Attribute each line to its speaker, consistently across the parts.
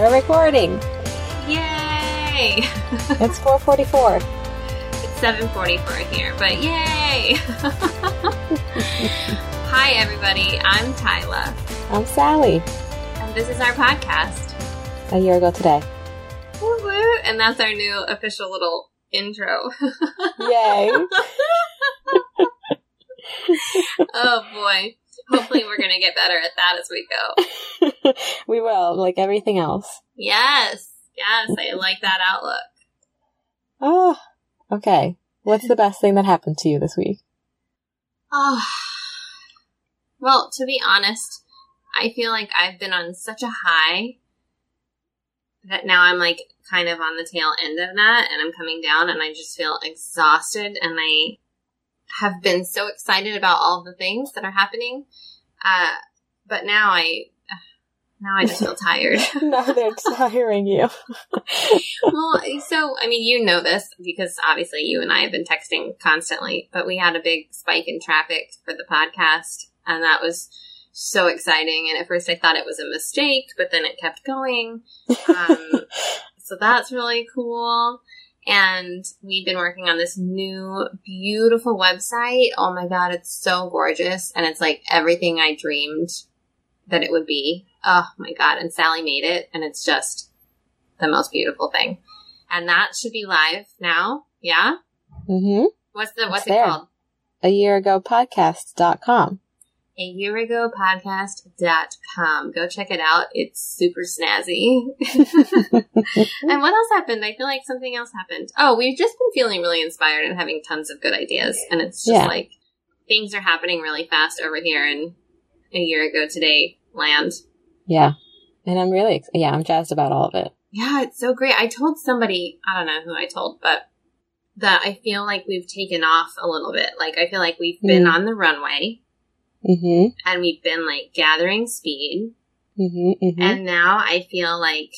Speaker 1: We're recording.
Speaker 2: Yay!
Speaker 1: It's 444.
Speaker 2: it's 7:44 here, but yay! Hi everybody, I'm Tyla,
Speaker 1: I'm Sally.
Speaker 2: and this is our podcast.
Speaker 1: A year ago today.
Speaker 2: Woo woo! And that's our new official little intro.
Speaker 1: Yay.
Speaker 2: oh boy. Hopefully we're gonna get better at that as we go.
Speaker 1: we will, like everything else.
Speaker 2: Yes, yes, I like that outlook.
Speaker 1: Oh, okay. What's the best thing that happened to you this week?
Speaker 2: Oh, well, to be honest, I feel like I've been on such a high that now I'm like kind of on the tail end of that and I'm coming down and I just feel exhausted and I have been so excited about all the things that are happening. Uh, but now I, now I just feel tired.
Speaker 1: now they're tiring you.
Speaker 2: well, so I mean, you know this because obviously you and I have been texting constantly, but we had a big spike in traffic for the podcast, and that was so exciting. And at first, I thought it was a mistake, but then it kept going. Um, so that's really cool. And we've been working on this new beautiful website. Oh my god, it's so gorgeous, and it's like everything I dreamed that it would be. Oh my god! And Sally made it, and it's just the most beautiful thing. And that should be live now. Yeah.
Speaker 1: mm-hmm.
Speaker 2: What's the what's
Speaker 1: It's
Speaker 2: it
Speaker 1: there.
Speaker 2: called?
Speaker 1: A year ago podcast.com.
Speaker 2: A year ago podcast.com. Go check it out. It's super snazzy. and what else happened? I feel like something else happened. Oh, we've just been feeling really inspired and having tons of good ideas. And it's just
Speaker 1: Yeah.
Speaker 2: like things are happening really fast over here in a year ago today land.
Speaker 1: Yeah. And I'm really, ex- yeah, I'm jazzed about all of it.
Speaker 2: Yeah, it's so great. I told somebody, I don't know who I told, but that I feel like we've taken off a little bit. Like I feel like we've been
Speaker 1: Mm.
Speaker 2: on the runway
Speaker 1: Mm-hmm.
Speaker 2: and we've been like gathering speed.
Speaker 1: Mm-hmm. Mm-hmm.
Speaker 2: And now I feel like,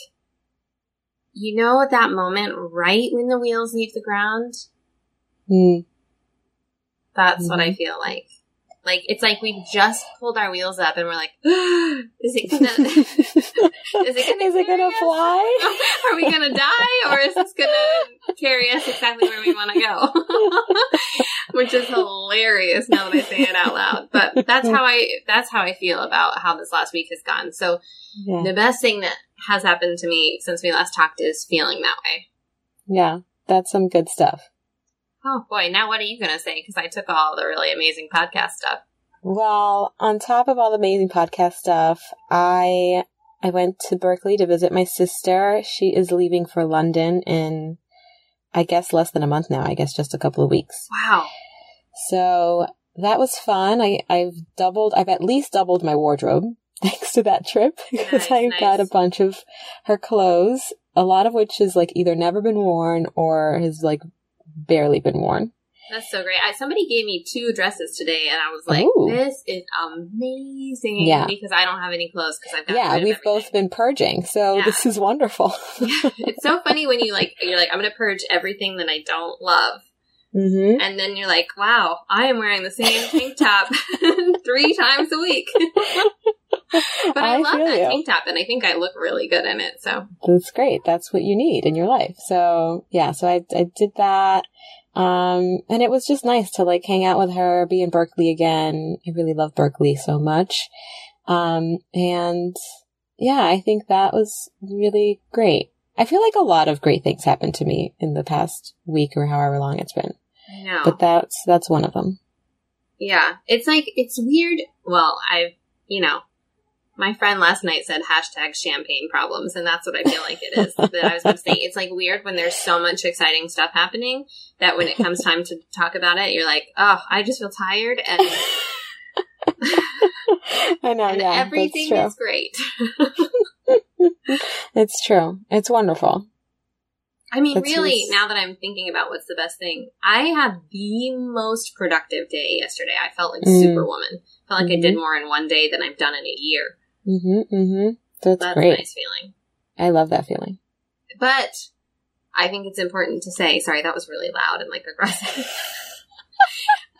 Speaker 2: you know, that moment right when the wheels leave the ground?
Speaker 1: mm
Speaker 2: That's what I feel like. Like, it's like we just pulled our wheels up and we're like, is it gonna, is it gonna,
Speaker 1: Is it gonna
Speaker 2: us?
Speaker 1: fly?
Speaker 2: Are we gonna die or is this gonna carry us exactly where we want to go? Which is hilarious now that I say it out loud. But that's how I, that's how I feel about how this last week has gone. So
Speaker 1: yeah.
Speaker 2: the best thing that has happened to me since we last talked is feeling that way.
Speaker 1: Yeah. That's some good stuff.
Speaker 2: Oh boy, now what are you going to say? Because I took all the really amazing podcast stuff.
Speaker 1: Well, on top of all the amazing podcast stuff, I I went to Berkeley to visit my sister. She is leaving for London in I guess less than a month now, I guess just a couple of weeks.
Speaker 2: Wow.
Speaker 1: So that was fun. I, I've doubled I've at least doubled my wardrobe thanks to that trip because
Speaker 2: Nice,
Speaker 1: I got a bunch of her clothes, a lot of which is like either never been worn or has like barely been worn.
Speaker 2: That's so great. I, somebody gave me two dresses today, and I was like,
Speaker 1: Ooh.
Speaker 2: "This is amazing!"
Speaker 1: Yeah.
Speaker 2: because I don't have any clothes because I've got
Speaker 1: Yeah, we've both been purging, so
Speaker 2: Yeah.
Speaker 1: this is wonderful.
Speaker 2: it's so funny when you like you're like I'm gonna purge everything that I don't love,
Speaker 1: hmm
Speaker 2: and then you're like, "Wow, I am wearing the same tank top three times a week." but I,
Speaker 1: I
Speaker 2: love that
Speaker 1: you.
Speaker 2: tank top, and I think I look really good in it. So
Speaker 1: That's great. That's what you need in your life. So yeah, so I I did that. Um and it was just nice to like hang out with her, be in Berkeley again. I really love Berkeley so much. Um and yeah, I think that was really great. I feel like a lot of great things happened to me in the past week or however long it's been. But that's that's one of them.
Speaker 2: Yeah, it's like it's weird. Well, I've you know, my friend last night said hashtag champagne problems, and that's what I feel like it is. that I was going to say it's like weird when there's so much exciting stuff happening that when it comes time to talk about it, you're like, oh, I just feel tired, and,
Speaker 1: I know,
Speaker 2: and
Speaker 1: yeah.
Speaker 2: everything is great.
Speaker 1: It's true. It's wonderful.
Speaker 2: I mean,
Speaker 1: That's
Speaker 2: really, now that I'm thinking about what's the best thing, I had the most productive day yesterday. I felt like
Speaker 1: Mm.
Speaker 2: superwoman. Felt like I
Speaker 1: Mhm.
Speaker 2: did more in one day than I've done in a year.
Speaker 1: Mm-hmm. Mm-hmm. That's,
Speaker 2: That's
Speaker 1: great.
Speaker 2: a nice feeling.
Speaker 1: I love that feeling.
Speaker 2: But I think it's important to say, sorry, that was really loud and like aggressive.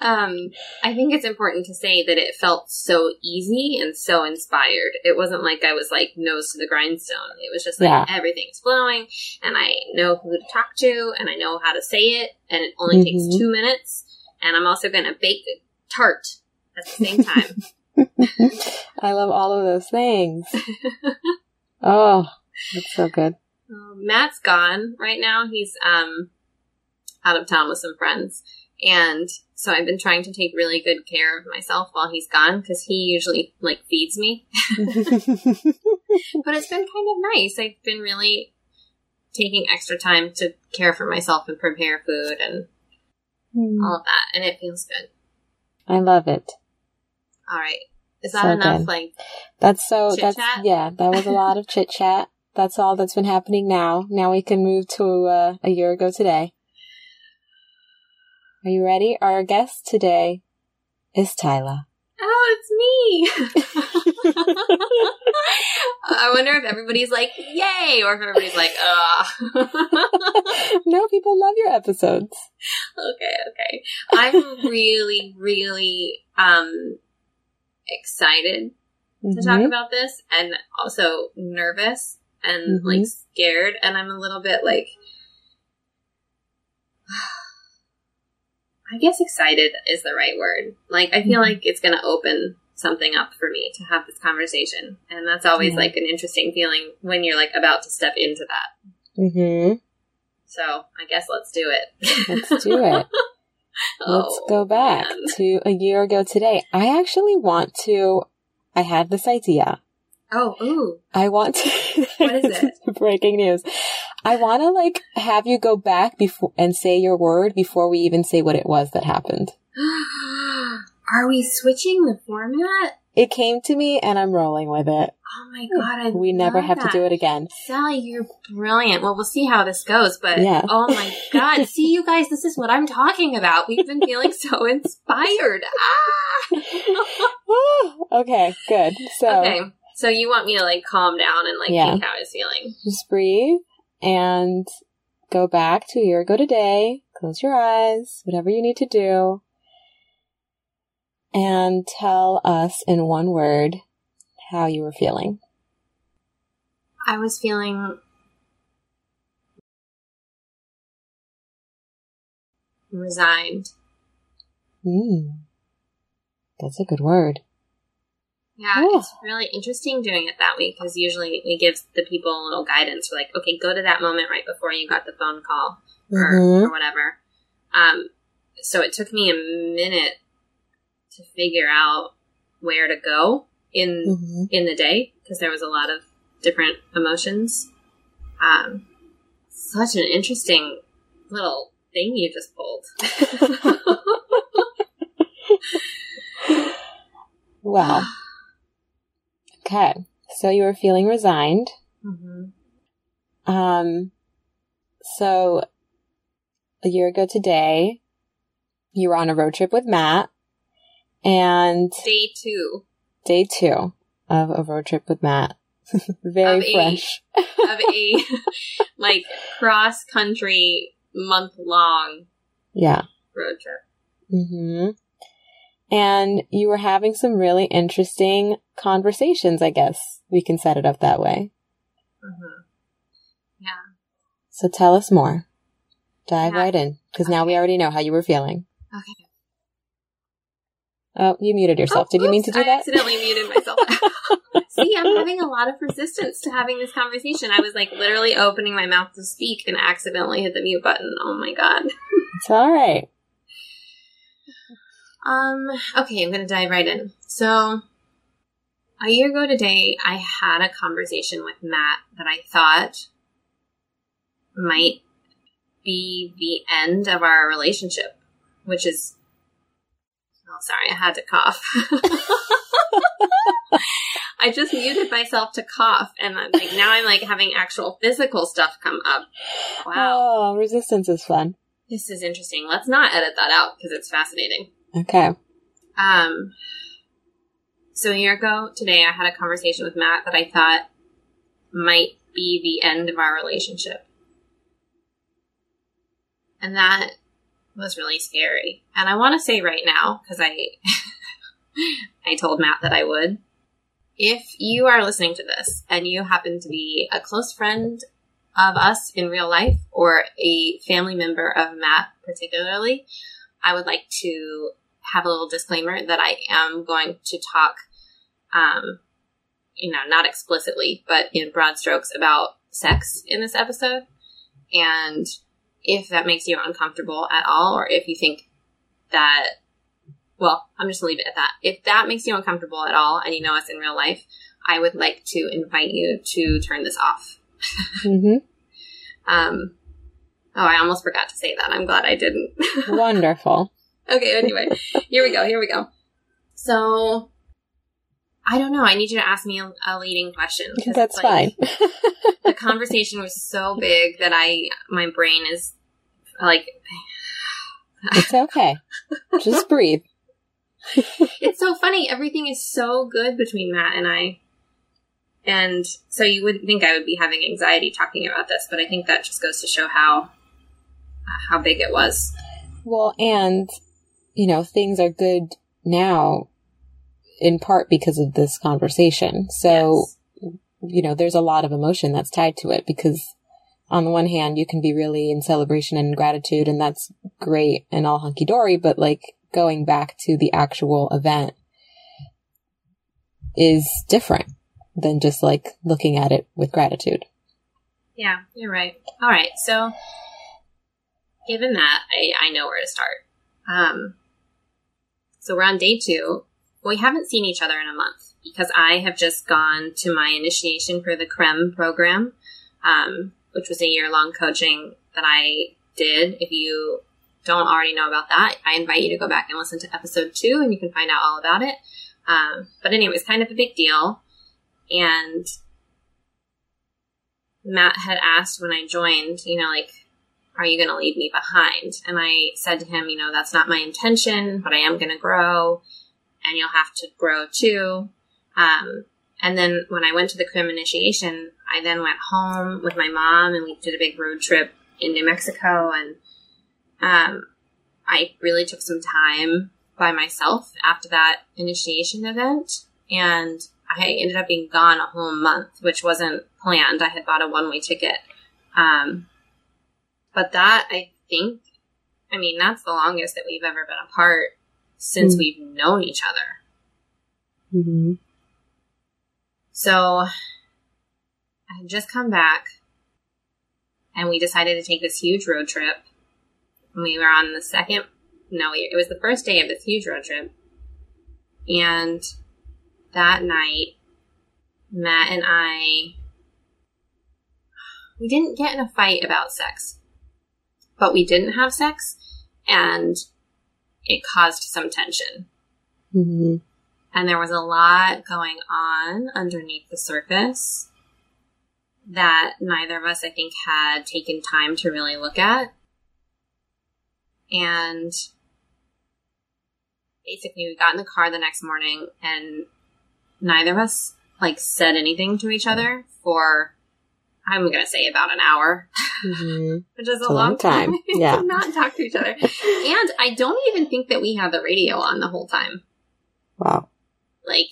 Speaker 2: Um, I think it's important to say that it felt so easy and so inspired. It wasn't like I was like nose to the grindstone. It was just like
Speaker 1: Yeah.
Speaker 2: everything's flowing and I know who to talk to and I know how to say it and it only takes
Speaker 1: Mhm.
Speaker 2: two minutes and I'm also going to bake a tart at the same time.
Speaker 1: I love all of those things. Oh, that's so good.
Speaker 2: Um, Matt's gone right now. He's um out of town with some friends, and so I've been trying to take really good care of myself while he's gone because he usually like feeds me. But it's been kind of nice. I've been really taking extra time to care for myself and prepare food and all of that, and it feels good.
Speaker 1: I love it.
Speaker 2: All right, is that
Speaker 1: So
Speaker 2: enough?
Speaker 1: good.
Speaker 2: Like,
Speaker 1: That's so.
Speaker 2: Chit-chat?
Speaker 1: That's yeah. That was a lot of chit chat. That's all that's been happening now. Now we can move to uh, a year ago today. Are you ready? Our guest today is Tyla.
Speaker 2: oh, it's me. I wonder if everybody's like, "Yay!" or if everybody's like, "Ugh."
Speaker 1: no, people love your episodes.
Speaker 2: okay, okay. I'm really, really um excited to talk
Speaker 1: Mhm.
Speaker 2: about this and also nervous and
Speaker 1: Mhm.
Speaker 2: like scared and I'm a little bit like I guess excited is the right word. Like I feel
Speaker 1: Mhm.
Speaker 2: like it's going to open something up for me to have this conversation and that's always
Speaker 1: Yeah.
Speaker 2: like an interesting feeling when you're like about to step into that.
Speaker 1: Mhm.
Speaker 2: So, I guess let's do it.
Speaker 1: Let's do it. Let's
Speaker 2: Oh,
Speaker 1: go back
Speaker 2: man.
Speaker 1: to a year ago today. I actually want to. I had this idea.
Speaker 2: Oh, ooh.
Speaker 1: I want to.
Speaker 2: What is it?
Speaker 1: Breaking news. I want to like have you go back before and say your word before we even say what it was that happened.
Speaker 2: Are we switching the format?
Speaker 1: It came to me and I'm rolling with it.
Speaker 2: Oh my god, I
Speaker 1: We never have to do it again.
Speaker 2: Sally, you're brilliant. Well, we'll see how this goes, but
Speaker 1: Yeah.
Speaker 2: oh my god, see you guys, this is what I'm talking about. We've been feeling so inspired. Ah!
Speaker 1: okay, good. So
Speaker 2: okay, so you want me to like calm down and like
Speaker 1: Yeah.
Speaker 2: think how I was feeling?
Speaker 1: just breathe and go back to a year ago today. Close your eyes, whatever you need to do. And tell us in one word how you were feeling.
Speaker 2: I was feeling resigned.
Speaker 1: Mm. That's a good word.
Speaker 2: Yeah,
Speaker 1: Oh.
Speaker 2: it's really interesting doing it that way because usually we give the people a little guidance. We're like, okay, go to that moment right before you got the phone call or,
Speaker 1: Mhm.
Speaker 2: or whatever. Um, so it took me a minute to figure out where to go in
Speaker 1: Mhm.
Speaker 2: in the day because there was a lot of different emotions. Um, such an interesting little thing you just pulled.
Speaker 1: Wow. Okay. So you were feeling resigned.
Speaker 2: hmm
Speaker 1: Um, so a year ago today, you were on a road trip with Matt and
Speaker 2: Day two
Speaker 1: day two of a road trip with Matt. Very
Speaker 2: Of
Speaker 1: fresh.
Speaker 2: of a like cross country month long
Speaker 1: Yeah.
Speaker 2: road trip.
Speaker 1: hmm And you were having some really interesting conversations, I guess we can set it up that way.
Speaker 2: Mm-hmm. Yeah.
Speaker 1: So tell us more. Dive
Speaker 2: Yeah.
Speaker 1: right in, because now we already know how you were feeling.
Speaker 2: Okay.
Speaker 1: Oh, you muted yourself.
Speaker 2: Oh,
Speaker 1: Did you mean to
Speaker 2: oops,
Speaker 1: do
Speaker 2: I
Speaker 1: that?
Speaker 2: I accidentally muted myself. See, I'm having a lot of resistance to having this conversation. I was like literally opening my mouth to speak and accidentally hit the mute button. Oh my god.
Speaker 1: It's all right.
Speaker 2: Um, okay, I'm gonna dive right in. So, a year ago today, I had a conversation with Matt that I thought might be the end of our relationship, which is. Sorry, I had to cough. I just muted myself to cough, and I'm like now I'm like having actual physical stuff come up. Wow,
Speaker 1: Oh, resistance is fun.
Speaker 2: this is interesting. Let's not edit that out because it's fascinating.
Speaker 1: Okay.
Speaker 2: Um, so a year ago today, I had a conversation with Matt that I thought might be the end of our relationship. And that was really scary. And I want to say right now, because I, I told Matt that I would. If you are listening to this and you happen to be a close friend of us in real life or a family member of Matt particularly, I would like to have a little disclaimer that I am going to talk, um, you know, not explicitly, but in broad strokes about sex in this episode. And if that makes you uncomfortable at all, or if you think that, well, I'm just gonna leave it at that. If that makes you uncomfortable at all and you know us in real life, I would like to invite you to turn this off.
Speaker 1: Mm-hmm.
Speaker 2: Um, oh, I almost forgot to say that. I'm glad I didn't.
Speaker 1: Wonderful.
Speaker 2: okay, anyway, here we go. Here we go. So, I don't know. I need you to ask me a, a leading question.
Speaker 1: That's
Speaker 2: like-
Speaker 1: fine.
Speaker 2: the conversation was so big that I, my brain is like,
Speaker 1: it's okay. Just breathe.
Speaker 2: it's so funny. Everything is so good between Matt and I. And so you wouldn't think I would be having anxiety talking about this, but I think that just goes to show how, how big it was.
Speaker 1: Well, and, you know, things are good now in part because of this conversation. So,
Speaker 2: Yes.
Speaker 1: you know, there's a lot of emotion that's tied to it because on the one hand, you can be really in celebration and gratitude and that's great and all hunky dory, but like going back to the actual event is different than just like looking at it with gratitude.
Speaker 2: Yeah, you're right. All right. So, given that, I, I know where to start. Um, so we're on day two. We haven't seen each other in a month because I have just gone to my initiation for the CREM program, um, which was a year long coaching that I did. If you don't already know about that, I invite you to go back and listen to episode two and you can find out all about it. Um, but anyway, it was kind of a big deal. And Matt had asked when I joined, you know, like, are you going to leave me behind? And I said to him, you know, that's not my intention, but I am going to grow and you'll have to grow too. Um, and then when I went to the Crim initiation, I then went home with my mom and we did a big road trip in New Mexico. And, um, I really took some time by myself after that initiation event. And I ended up being gone a whole month, which wasn't planned. I had bought a one way ticket. Um, but that I think, I mean, that's the longest that we've ever been apart since
Speaker 1: Mm.
Speaker 2: we've known each other.
Speaker 1: Mm-hmm.
Speaker 2: So I had just come back and we decided to take this huge road trip. And we were on the second, no, it was the first day of this huge road trip. And that night, Matt and I, we didn't get in a fight about sex, but we didn't have sex and it caused some tension.
Speaker 1: Mm-hmm.
Speaker 2: And there was a lot going on underneath the surface that neither of us, I think, had taken time to really look at. And basically, we got in the car the next morning, and neither of us like said anything to each other for I'm gonna say about an hour,
Speaker 1: Mm-hmm.
Speaker 2: which is a,
Speaker 1: It's a long
Speaker 2: long time.
Speaker 1: time, yeah.
Speaker 2: to not talk to each other. And I don't even think that we had the radio on the whole time.
Speaker 1: Wow.
Speaker 2: Like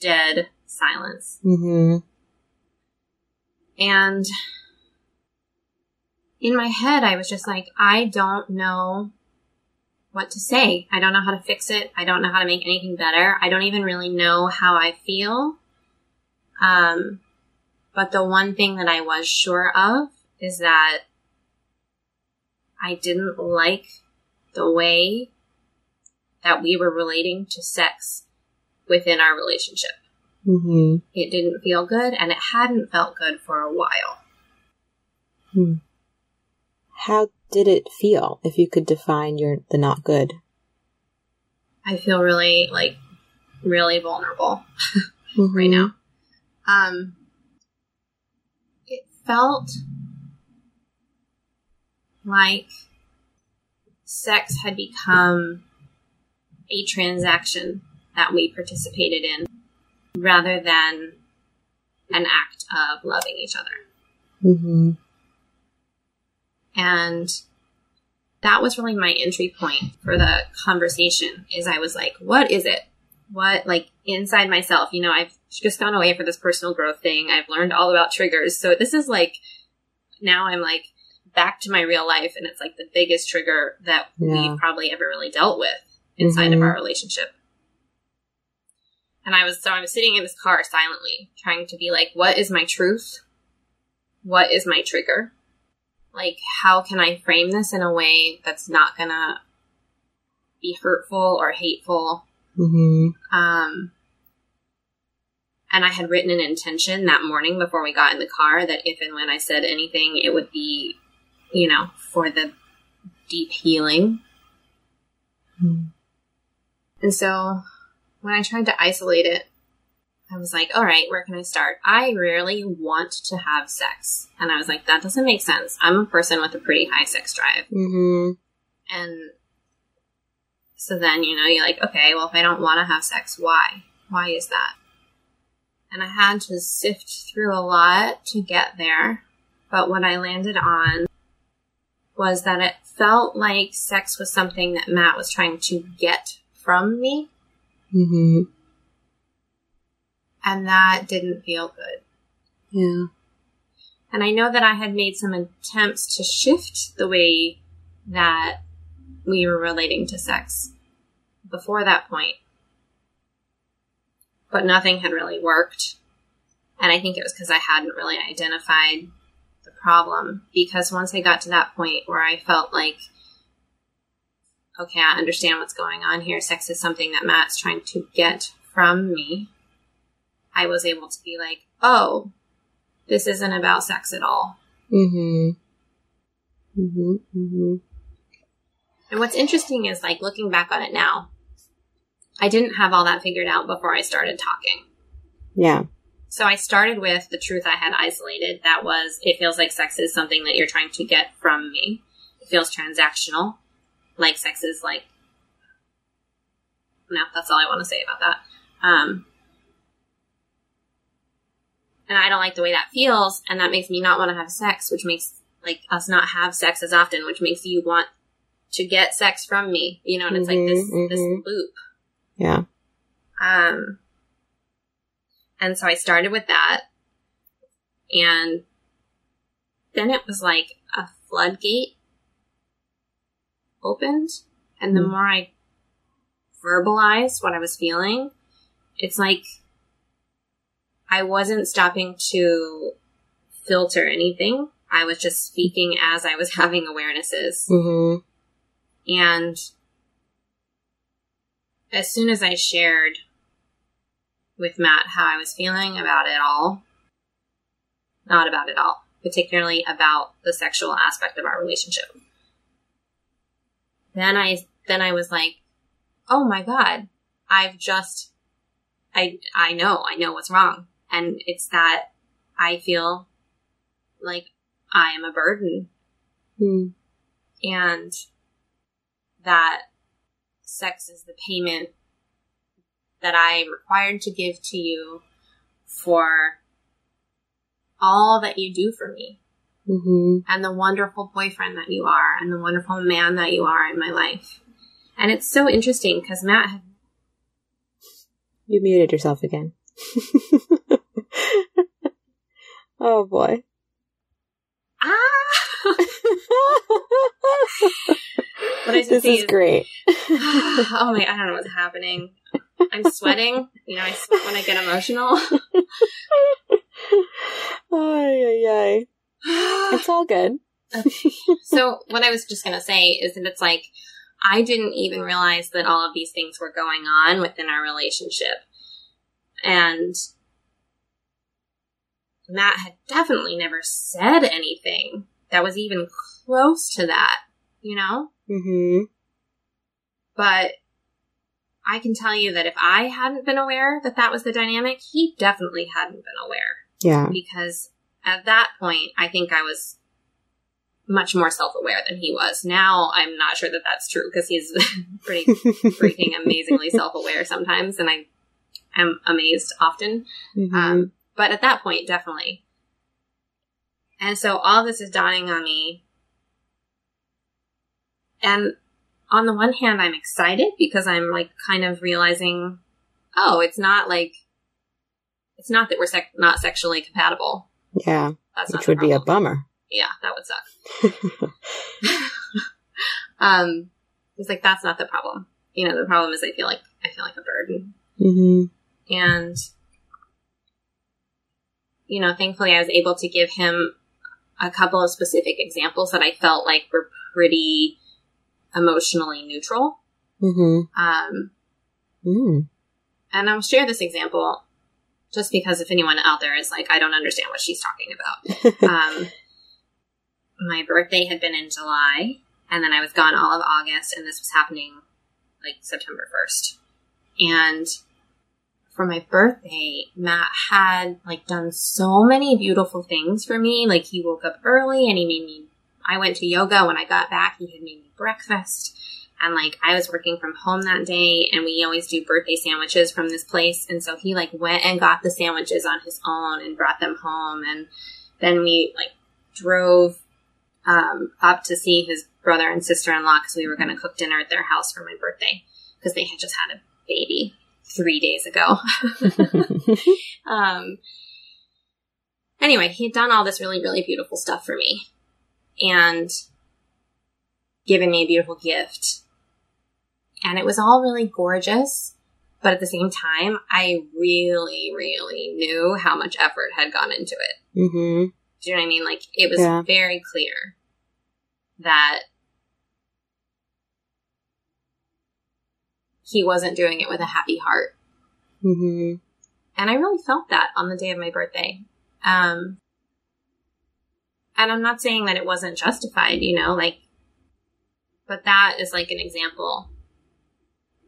Speaker 2: dead silence.
Speaker 1: Mm-hmm.
Speaker 2: And in my head, I was just like, I don't know what to say. I don't know how to fix it. I don't know how to make anything better. I don't even really know how I feel. Um, but the one thing that I was sure of is that I didn't like the way that we were relating to sex within our relationship.
Speaker 1: Mm-hmm.
Speaker 2: It didn't feel good, and it hadn't felt good for a while.
Speaker 1: How did it feel? If you could define your the not good.
Speaker 2: I feel really like really vulnerable
Speaker 1: Mm-hmm.
Speaker 2: right now. Um, felt like sex had become a transaction that we participated in rather than an act of loving each other.
Speaker 1: Mm-hmm.
Speaker 2: And that was really my entry point for the conversation is I was like, what is it? What, like, inside myself, you know, I've just gone away for this personal growth thing. I've learned all about triggers. So this is like, now I'm like back to my real life and it's like the biggest trigger that
Speaker 1: Yeah.
Speaker 2: we've probably ever really dealt with inside
Speaker 1: Mhm.
Speaker 2: of our relationship. And I was, so I was sitting in this car silently trying to be like, what is my truth? What is my trigger? Like, how can I frame this in a way that's not gonna be hurtful or hateful?
Speaker 1: hmm
Speaker 2: Um, and I had written an intention that morning before we got in the car that if and when I said anything, it would be, you know, for the deep healing. And so when I tried to isolate it, I was like, all right, where can I start? I rarely want to have sex. And I was like, that doesn't make sense. I'm a person with a pretty high sex drive.
Speaker 1: hmm
Speaker 2: And so then, you know, you're like, okay, well, if I don't want to have sex, why? Why is that? And I had to sift through a lot to get there. But what I landed on was that it felt like sex was something that Matt was trying to get from me.
Speaker 1: hmm
Speaker 2: And that didn't feel good.
Speaker 1: Yeah.
Speaker 2: And I know that I had made some attempts to shift the way that we were relating to sex before that point. But nothing had really worked. And I think it was because I hadn't really identified the problem. Because once I got to that point where I felt like, okay, I understand what's going on here. Sex is something that Matt's trying to get from me. I was able to be like, oh, this isn't about sex at all.
Speaker 1: hmm hmm hmm
Speaker 2: And what's interesting is like looking back on it now, I didn't have all that figured out before I started talking.
Speaker 1: Yeah.
Speaker 2: So I started with the truth I had isolated. That was, it feels like sex is something that you're trying to get from me. It feels transactional. Like sex is like, no, that's all I want to say about that. Um, and I don't like the way that feels, and that makes me not want to have sex, which makes like us not have sex as often, which makes you want to get sex from me, you know, and it's like this
Speaker 1: Mhm,
Speaker 2: this
Speaker 1: mhm.
Speaker 2: loop.
Speaker 1: Yeah.
Speaker 2: Um, and so I started with that. And then it was like a floodgate opened. And the
Speaker 1: Hmm.
Speaker 2: more I verbalized what I was feeling, it's like I wasn't stopping to filter anything. I was just speaking as I was having awarenesses.
Speaker 1: hmm
Speaker 2: And as soon as I shared with Matt how I was feeling about it all, not about it all, particularly about the sexual aspect of our relationship, then I then I was like, "Oh my god, I've just I I know, I know what's wrong." And it's that I feel like I am a burden
Speaker 1: mm
Speaker 2: and that sex is the payment that I required to give to you for all that you do for me
Speaker 1: hmm
Speaker 2: and the wonderful boyfriend that you are and the wonderful man that you are in my life. And it's so interesting because Matt had
Speaker 1: You muted yourself again. oh boy.
Speaker 2: ah What I
Speaker 1: this is
Speaker 2: is-
Speaker 1: great.
Speaker 2: oh my I don't know what's happening. I'm sweating. You know, I sweat when I get emotional.
Speaker 1: Ay. It's all good.
Speaker 2: So what I was just going to say is that it's like I didn't even realize that all of these things were going on within our relationship. And Matt had definitely never said anything that was even close to that, you know?
Speaker 1: Hmm
Speaker 2: But I can tell you that if I hadn't been aware that that was the dynamic, he definitely hadn't been aware.
Speaker 1: Yeah.
Speaker 2: because at that point, I think I was much more self aware than he was. Now I'm not sure that that's true because he's pretty freaking amazingly self aware sometimes, and I am amazed often.
Speaker 1: Mhm.
Speaker 2: Um, but at that point, definitely. And so all this is dawning on me. And on the one hand, I'm excited because I'm like kind of realizing, oh, it's not like, it's not that we're sec- not sexually compatible.
Speaker 1: Yeah. That's Which would be a bummer.
Speaker 2: Yeah, that would suck. um, it's like, that's not the problem. You know, the problem is I feel like, I feel like a burden. Mm-hmm. And, you know, thankfully I was able to give him a couple of specific examples that I felt like were pretty emotionally neutral. Mm-hmm. Um, mm. And I'll share this example just because if anyone out there is like, I don't understand what she's talking about. um, my birthday had been in July, and then I was gone all of August, and this was happening like September 1st. And for my birthday, Matt had like done so many beautiful things for me. Like he woke up early and he made me I went to yoga. When I got back, he had made me breakfast. And like I was working from home that day and we always do birthday sandwiches from this place. And so he like went and got the sandwiches on his own and brought them home. And then we like drove um, up to see his brother and sister in law because we were going to cook dinner at their house for my birthday because they had just had a baby three days ago. um, anyway, he had done all this really, really beautiful stuff for me and given me a beautiful gift. And it was all really gorgeous. But at the same time, I really, really knew how much effort had gone into it. Mm-hmm. Do you know what I mean? Like, it was yeah. very clear that he wasn't doing it with a happy heart. Mm-hmm. And I really felt that on the day of my birthday. Um, and I'm not saying that it wasn't justified, you know, like, but that is like an example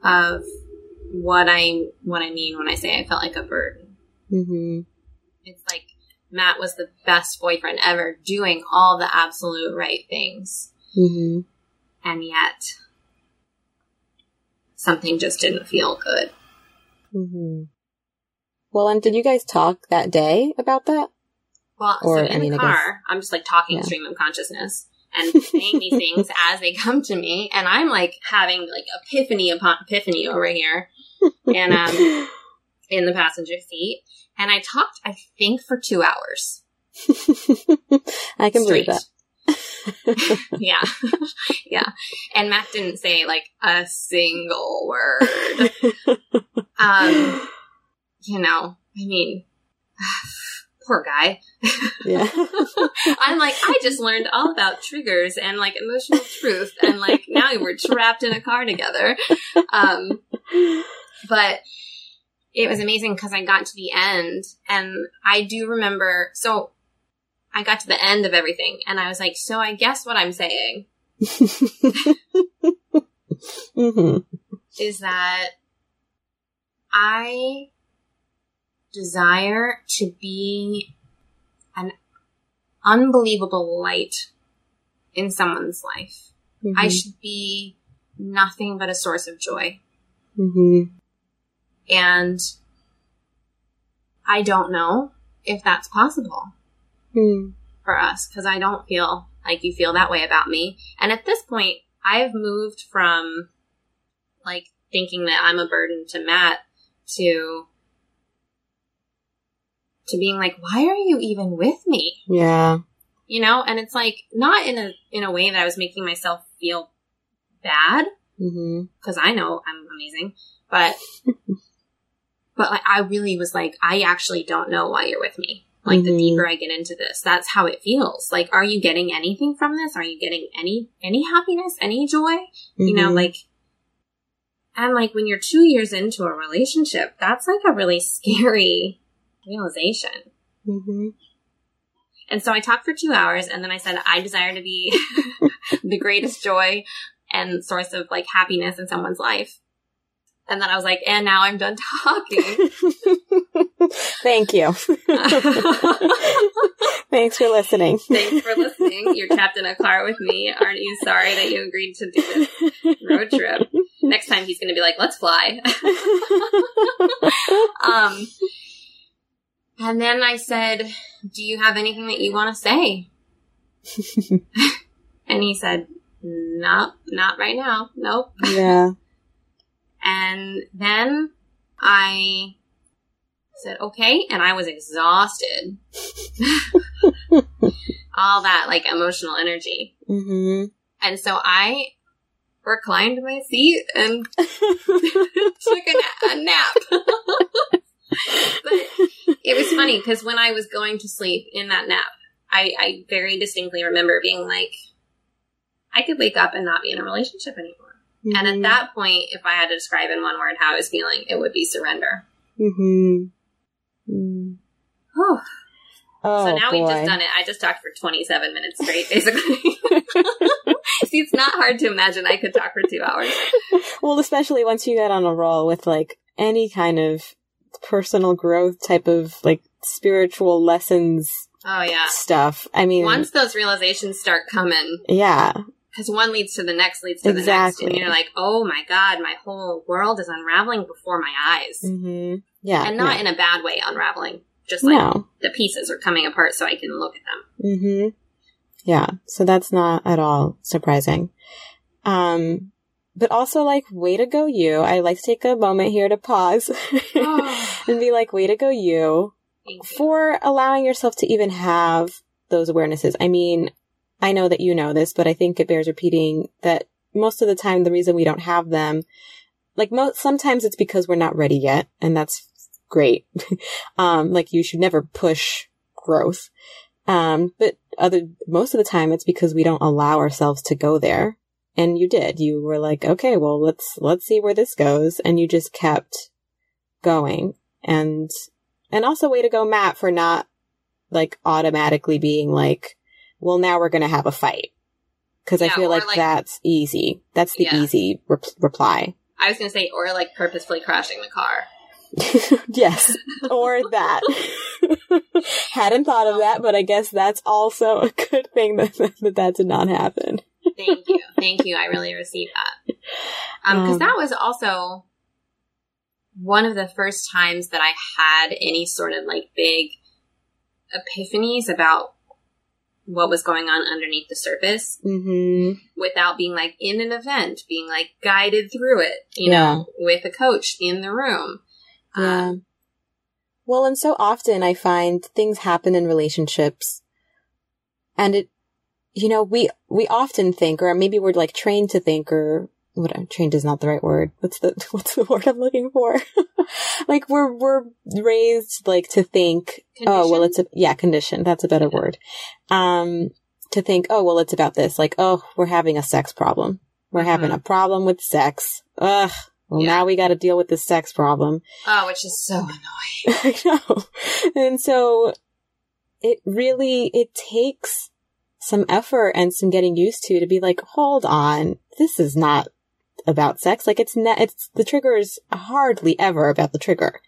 Speaker 2: of what I what I mean when I say I felt like a burden. Mm-hmm. It's like Matt was the best boyfriend ever, doing all the absolute right things, mm-hmm. and yet something just didn't feel good.
Speaker 1: Mm-hmm. Well, and did you guys talk that day about that?
Speaker 2: Well, or, so in I mean, the car, I'm just like talking yeah. stream of consciousness and saying these things as they come to me, and I'm like having like epiphany upon epiphany over here, and um, in the passenger seat, and I talked, I think, for two hours.
Speaker 1: I can Straight. believe that.
Speaker 2: yeah. yeah. And Matt didn't say like a single word. um, you know, I mean, poor guy. Yeah. I'm like, I just learned all about triggers and like emotional truth and like now we're trapped in a car together. Um, but it was amazing because I got to the end and I do remember, so I got to the end of everything and I was like, so I guess what I'm saying mm-hmm. is that I desire to be an unbelievable light in someone's life. Mm-hmm. I should be nothing but a source of joy. Mm-hmm. And I don't know if that's possible mm. for us because I don't feel like you feel that way about me. And at this point, I've moved from like thinking that I'm a burden to Matt to to being like, why are you even with me?
Speaker 1: Yeah.
Speaker 2: You know, and it's like not in a in a way that I was making myself feel bad because mm-hmm. I know I'm amazing, but but like I really was like, I actually don't know why you're with me. Like mm-hmm. the deeper I get into this, that's how it feels. Like, are you getting anything from this? Are you getting any any happiness, any joy? Mm-hmm. You know, mm-hmm. like and like when you're two years into a relationship, that's like a really scary realization. Mm-hmm. And so I talked for two hours and then I said, I desire to be the greatest joy and source of like happiness in someone's life. And then I was like, and now I'm done talking.
Speaker 1: Thank you. Thanks for listening.
Speaker 2: Thanks for listening. You're trapped in a car with me. Aren't you sorry that you agreed to do this road trip? Next time he's going to be like, let's fly. um, and then I said, Do you have anything that you want to say? and he said, Not, not right now. Nope.
Speaker 1: Yeah.
Speaker 2: And then I said, okay. And I was exhausted. All that like emotional energy.
Speaker 1: hmm
Speaker 2: And so I reclined my seat and took a, na- a nap. But it was funny because when I was going to sleep in that nap, I, I very distinctly remember being like, I could wake up and not be in a relationship anymore. And at that point, if I had to describe in one word how I was feeling, it would be surrender.
Speaker 1: hmm mm Oh,
Speaker 2: so now
Speaker 1: boy.
Speaker 2: we've just done it. I just talked for 27 minutes straight, basically. See, it's not hard to imagine I could talk for two hours.
Speaker 1: well, especially once you get on a roll with like any kind of personal growth type of like spiritual lessons
Speaker 2: Oh, yeah.
Speaker 1: stuff. I mean,
Speaker 2: Once those realizations start coming,
Speaker 1: yeah,
Speaker 2: because one leads to the next, leads to the next, and you're like, oh my god, my whole world is unraveling before my eyes,
Speaker 1: hmm yeah,
Speaker 2: and not
Speaker 1: yeah.
Speaker 2: in a bad way, unraveling. Just like
Speaker 1: no,
Speaker 2: the pieces are coming apart, so I can look at them.
Speaker 1: hmm yeah. So that's not at all surprising. Um, but also like, way to go, you. I like to take a moment here to pause and be like, way to go, you.
Speaker 2: You.
Speaker 1: for allowing yourself to even have those awarenesses. I mean, I know that you know this, but I think it bears repeating that most of the time the reason we don't have them, like most, sometimes it's because we're not ready yet, and that's great. um, like you should never push growth. Um, but other, most of the time it's because we don't allow ourselves to go there. And you did. You were like, okay, well, let's, let's see where this goes. And you just kept going. And and also way to go, Matt, for not like automatically being like, well, now we're going to have a fight. Cause I feel like,
Speaker 2: like-
Speaker 1: that's easy. That's the
Speaker 2: Yeah.
Speaker 1: easy re- reply.
Speaker 2: I was gonna say, or like purposefully crashing the car.
Speaker 1: yes. Or that. Hadn't thought of that, but I guess that's also a good thing that, that that did not happen.
Speaker 2: Thank you, thank you. I really received that. Um, because
Speaker 1: Um,
Speaker 2: that was also one of the first times that I had any sort of like big epiphanies about what was going on underneath the surface
Speaker 1: hmm
Speaker 2: without being like in an event, being like guided through it, you
Speaker 1: Yeah.
Speaker 2: know, with a coach in the room.
Speaker 1: Yeah.
Speaker 2: Um,
Speaker 1: Well, and so often I find things happen in relationships and it, you know, we, we often think, or maybe we're like trained to think, or what, I'm trained is not the right word. What's the, what's the word I'm looking for? like we're, we're raised like to think, oh, well, it's a, yeah, condition. That's a better
Speaker 2: Yeah.
Speaker 1: word. Um, to think, oh, well, it's about this. Like, oh, we're having a sex problem. We're having
Speaker 2: Mhm.
Speaker 1: a problem with sex. Ugh. Well,
Speaker 2: Yeah.
Speaker 1: now we got to deal with this sex problem.
Speaker 2: oh, which is so annoying.
Speaker 1: I know. And so it really, it takes some effort and some getting used to to be like, hold on, this is not about sex. Like it's not, it's, the trigger is hardly ever about the trigger.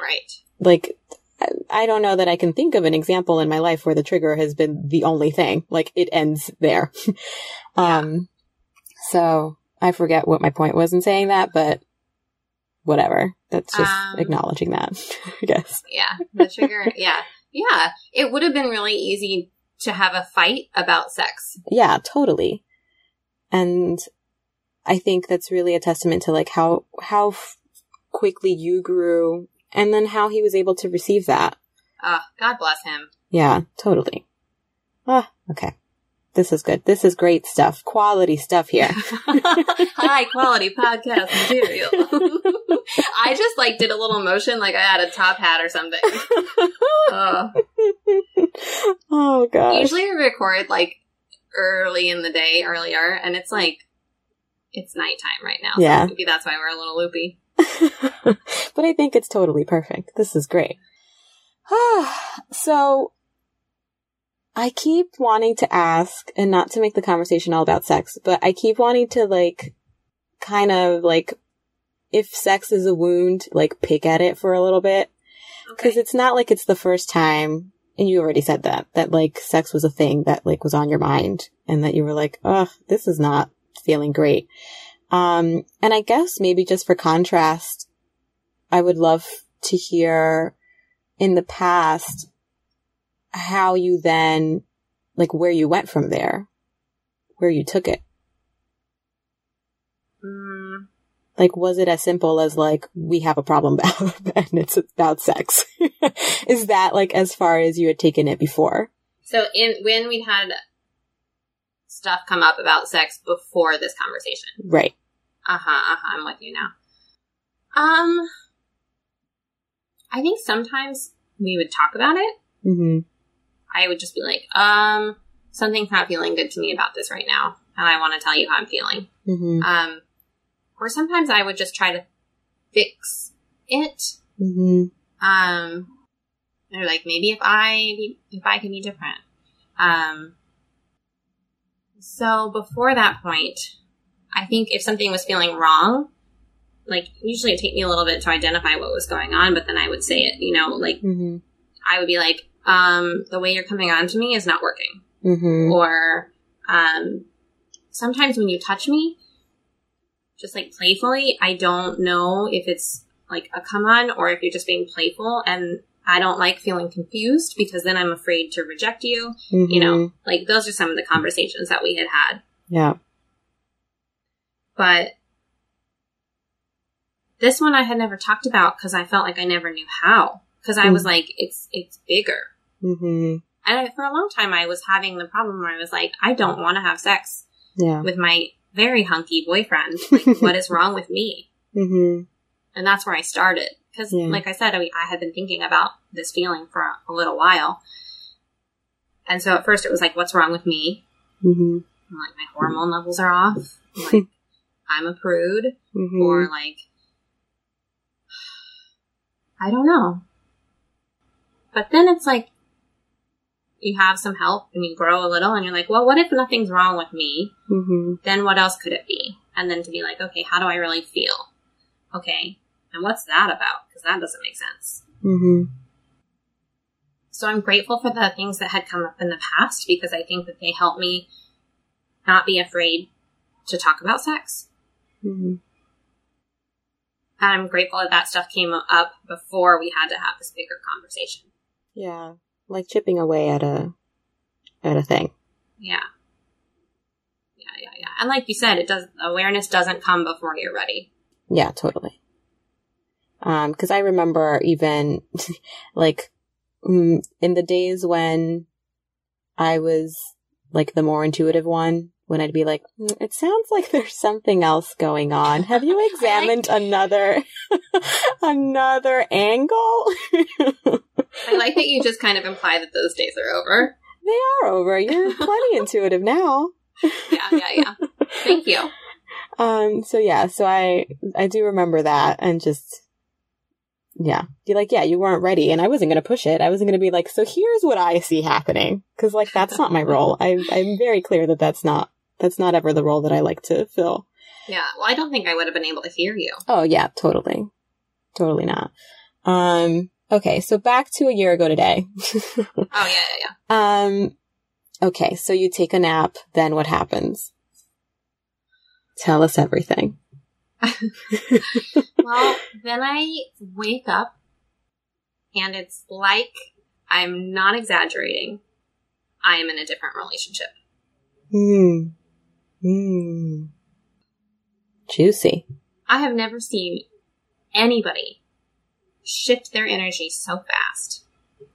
Speaker 2: Right.
Speaker 1: Like, I- I don't know that I can think of an example in my life where the trigger has been the only thing. Like it ends there. um, so I forget what my point was in saying that, but whatever. That's just
Speaker 2: Um,
Speaker 1: acknowledging that, I guess.
Speaker 2: Yeah. The trigger. yeah. Yeah. It would have been really easy to have a fight about sex.
Speaker 1: Yeah, totally. And I think that's really a testament to like how, how f- quickly you grew and then how he was able to receive that.
Speaker 2: Ah, God bless him.
Speaker 1: Yeah, totally. Ah, okay. This is good. This is great stuff. Quality stuff here.
Speaker 2: High quality podcast material. I just like did a little motion like I had a top hat or something. Ugh.
Speaker 1: oh god.
Speaker 2: Usually I record like early in the day, earlier, and it's like it's nighttime right now.
Speaker 1: Yeah.
Speaker 2: So maybe that's why we're a little loopy.
Speaker 1: but I think it's totally perfect. This is great. so I keep wanting to ask and not to make the conversation all about sex, but I keep wanting to like kind of like if sex is a wound, like pick at it for a little bit because
Speaker 2: Okay.
Speaker 1: it's not like it's the first time and you already said that that like sex was a thing that like was on your mind and that you were like, "Oh, this is not feeling great." Um and I guess maybe just for contrast, I would love to hear in the past how you then like where you went from there, where you took it. Like, was it as simple as like, we have a problem and it's about sex? Is that like as far as you had taken it before?
Speaker 2: So in, when we had stuff come up about sex before this conversation.
Speaker 1: Right.
Speaker 2: Uh huh, uh huh, I'm with you now. Um, I think sometimes we would talk about it.
Speaker 1: Mm-hmm.
Speaker 2: I would just be like, um, something's not feeling good to me about this right now, and I want to tell you how I'm feeling.
Speaker 1: Mm-hmm.
Speaker 2: Um, or sometimes I would just try to fix it.
Speaker 1: Mm-hmm.
Speaker 2: Um, or like maybe if I if I can be different. Um, so before that point, I think if something was feeling wrong, like usually it take me a little bit to identify what was going on, but then I would say it. You know, like
Speaker 1: Mm-hmm.
Speaker 2: I would be like, um, the way you're coming on to me is not working.
Speaker 1: Mm-hmm.
Speaker 2: Or um, sometimes when you touch me, just like playfully, I don't know if it's like a come on or if you're just being playful. And I don't like feeling confused because then I'm afraid to reject you. You know, like those are some of the conversations that we had had.
Speaker 1: Mm-hmm. Yeah.
Speaker 2: But this one I had never talked about because I felt like I never knew how. Because I was
Speaker 1: Mm.
Speaker 2: like, it's it's bigger.
Speaker 1: Mm-hmm.
Speaker 2: And I, for a long time, I was having the problem where I was like, I don't want to have sex
Speaker 1: Yeah.
Speaker 2: with my very hunky boyfriend. Like, what is wrong with me?
Speaker 1: Mm-hmm.
Speaker 2: And that's where I started. Because,
Speaker 1: Yeah.
Speaker 2: like I said, I, I had been thinking about this feeling for a, a little while. And so at first it was like, what's wrong with me?
Speaker 1: Mm-hmm.
Speaker 2: Like, my hormone levels are off. Like, I'm a prude.
Speaker 1: Mm-hmm.
Speaker 2: Or like, I don't know. But then it's like, you have some help and you grow a little and you're like, well, what if nothing's wrong with me?
Speaker 1: Mm-hmm.
Speaker 2: then what else could it be? And then to be like, okay, how do I really feel? Okay, and what's that about? Because that doesn't make sense.
Speaker 1: Mm-hmm.
Speaker 2: So I'm grateful for the things that had come up in the past because I think that they helped me not be afraid to talk about sex.
Speaker 1: Mm-hmm.
Speaker 2: And I'm grateful that that stuff came up before we had to have this bigger conversation.
Speaker 1: Yeah. Like chipping away at a at a thing.
Speaker 2: Yeah. Yeah, yeah, yeah. And like you said, it does awareness doesn't come before you're ready.
Speaker 1: Yeah, totally. Um, cause I remember even like mm, in the days when I was like the more intuitive one, when I'd be like, "Mm, it sounds like there's something else going on. Have you examined another, another angle?
Speaker 2: I like that you just kind of imply that those days are over.
Speaker 1: they are over. You're plenty intuitive now.
Speaker 2: Yeah, yeah, yeah. Thank you.
Speaker 1: Um, so yeah, so I, I do remember that and just, yeah, be like, yeah, you weren't ready and I wasn't going to push it. I wasn't going to be like, so here's what I see happening. Cause like, that's not my role. I, I'm very clear that that's not, that's not ever the role that I like to fill.
Speaker 2: Yeah. Well, I don't think I would have been able to hear you.
Speaker 1: Oh yeah, totally. Totally not. Um, okay. So back to a year ago today.
Speaker 2: Oh yeah, yeah, yeah.
Speaker 1: um, okay. So you take a nap, then what happens? Tell us everything.
Speaker 2: Well, then I wake up and it's like I'm not exaggerating. I am in a different relationship.
Speaker 1: Hmm. Hmm. Juicy.
Speaker 2: I have never seen anybody shift their energy so fast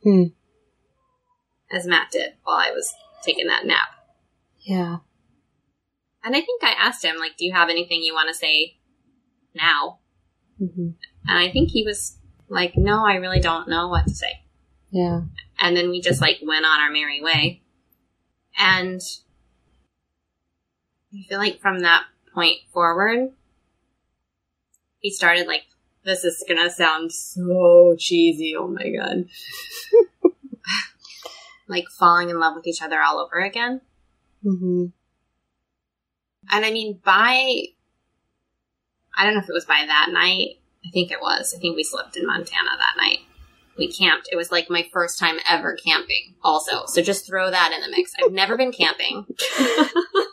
Speaker 1: Hmm.
Speaker 2: as Matt did while I was taking that nap.
Speaker 1: Yeah.
Speaker 2: And I think I asked him, like, do you have anything you want to say now?
Speaker 1: hmm
Speaker 2: And I think he was like, no, I really don't know what to say.
Speaker 1: Yeah.
Speaker 2: And then we just like went on our merry way. And I feel like from that point forward, he started like, this is gonna sound so cheesy. Oh my god. like falling in love with each other all over again.
Speaker 1: hmm
Speaker 2: And I mean, by, I don't know if it was by that night. I think it was. I think we slept in Montana that night. We camped. It was like my first time ever camping, also. So just throw that in the mix. I've never been camping.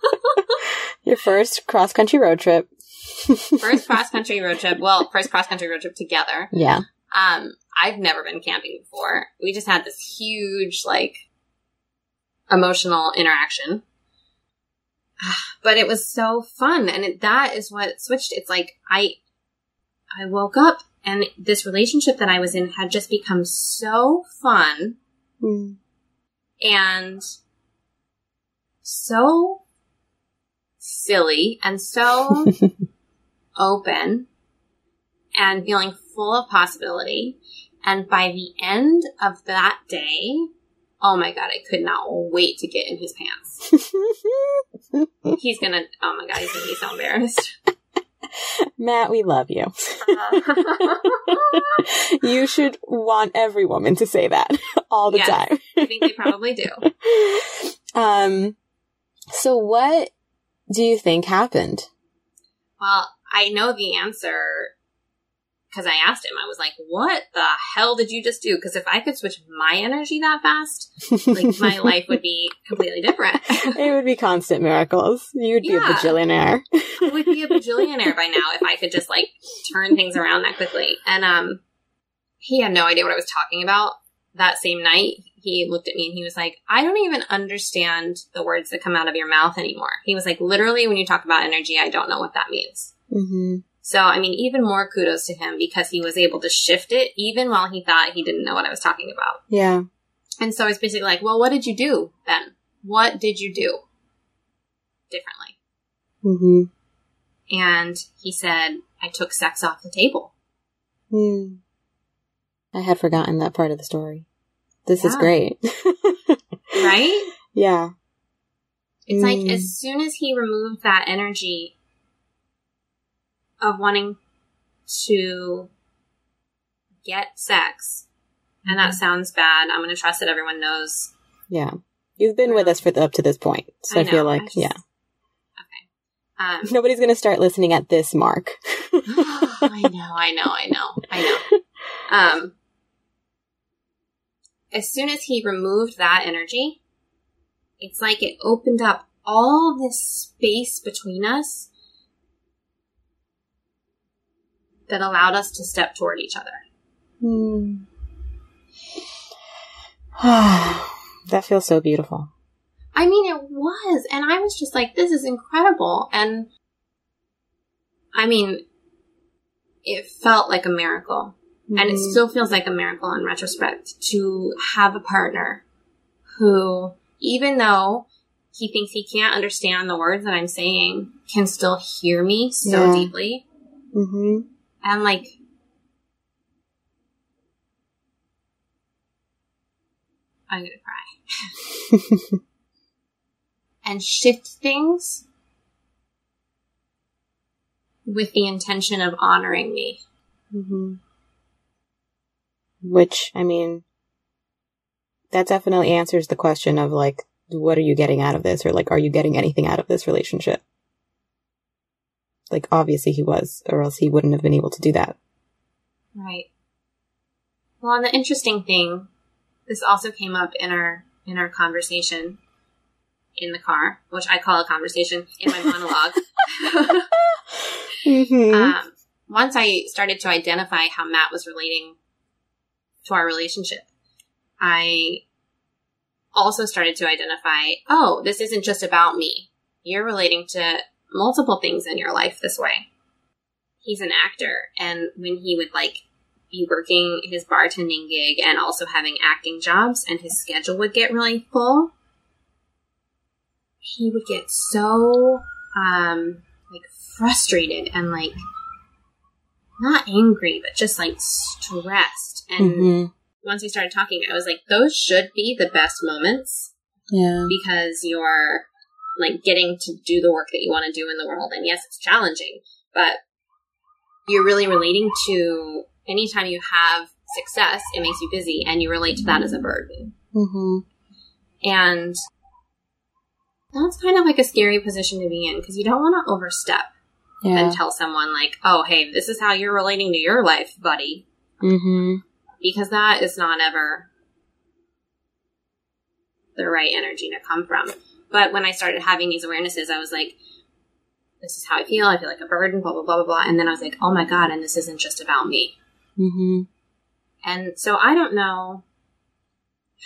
Speaker 1: Your first cross country road trip.
Speaker 2: First cross country road trip. Well, first cross country road trip together.
Speaker 1: Yeah.
Speaker 2: Um, I've never been camping before. We just had this huge, like, emotional interaction. but it was so fun. And it, that is what switched. It's like I, I woke up and this relationship that I was in had just become so fun
Speaker 1: Mm.
Speaker 2: and so silly and so open and feeling full of possibility. And by the end of that day, oh my God, I could not wait to get in his pants. He's gonna, oh my God, he's gonna be so embarrassed.
Speaker 1: Matt, we love you. you should want every woman to say that all the
Speaker 2: Yes.
Speaker 1: time.
Speaker 2: I think they probably do.
Speaker 1: Um, so what do you think happened?
Speaker 2: Well, I know the answer because I asked him. I was like, "What the hell did you just do?" Because if I could switch my energy that fast, like my life would be completely different.
Speaker 1: it would be constant miracles. You'd be a
Speaker 2: Yeah.
Speaker 1: bajillionaire.
Speaker 2: I would be a bajillionaire by now if I could just like turn things around that quickly. And um, he had no idea what I was talking about. That same night, he looked at me and he was like, "I don't even understand the words that come out of your mouth anymore." He was like, "Literally, when you talk about energy, I don't know what that means."
Speaker 1: hmm
Speaker 2: So, I mean, even more kudos to him because he was able to shift it even while he thought he didn't know what I was talking about.
Speaker 1: Yeah.
Speaker 2: And so I was basically like, well, what did you do then? What did you do differently?
Speaker 1: hmm
Speaker 2: And he said, I took sex off the table.
Speaker 1: Hmm. I had forgotten that part of the story. This is great.
Speaker 2: Right?
Speaker 1: yeah.
Speaker 2: It's like
Speaker 1: Mm.
Speaker 2: as soon as he removed that energy of wanting to get sex, and that sounds bad. I'm going to trust that everyone knows.
Speaker 1: Yeah. You've been with us for the, up to this point. So I,
Speaker 2: I
Speaker 1: feel like,
Speaker 2: I just-
Speaker 1: yeah.
Speaker 2: Um,
Speaker 1: Nobody's going to start listening at this mark.
Speaker 2: I know, I know, I know, I know. Um, as soon as he removed that energy, it's like it opened up all this space between us that allowed us to step toward each other.
Speaker 1: Hmm. that feels so beautiful.
Speaker 2: I mean, it was, and I was just like, this is incredible. And I mean, it felt like a miracle. And it
Speaker 1: Mhm.
Speaker 2: still feels like a miracle in retrospect to have a partner who, even though he thinks he can't understand the words that I'm saying, can still hear me so
Speaker 1: Yeah.
Speaker 2: deeply.
Speaker 1: Mhm.
Speaker 2: And like, I'm gonna cry. and shift things with the intention of honoring me.
Speaker 1: Mhm. Which, I mean, that definitely answers the question of like, what are you getting out of this? Or like, are you getting anything out of this relationship? Like, obviously he was, or else he wouldn't have been able to do that.
Speaker 2: Right. Well, and the interesting thing, this also came up in our in our conversation in the car, which I call a conversation in my monologue.
Speaker 1: Mm-hmm.
Speaker 2: um, once I started to identify how Matt was relating to our relationship, I also started to identify, oh, this isn't just about me. You're relating to multiple things in your life this way. He's an actor, and when he would like be working his bartending gig and also having acting jobs, and his schedule would get really full, he would get so um like frustrated and like not angry, but just like stressed. And
Speaker 1: Mhm.
Speaker 2: once we started talking, I was like, those should be the best moments
Speaker 1: Yeah.
Speaker 2: because you're like getting to do the work that you want to do in the world. And yes, it's challenging, but you're really relating to anytime you have success, it makes you busy and you relate to that as a burden.
Speaker 1: Mm-hmm.
Speaker 2: And that's kind of like a scary position to be in because you don't want to overstep
Speaker 1: Yeah.
Speaker 2: and tell someone like, oh, hey, this is how you're relating to your life, buddy.
Speaker 1: Mm-hmm.
Speaker 2: because that is not ever the right energy to come from. But when I started having these awarenesses, I was like, this is how I feel. I feel like a burden, blah, blah, blah, blah, blah. And then I was like, oh my God, and this isn't just about me.
Speaker 1: Mm-hmm.
Speaker 2: And so I don't know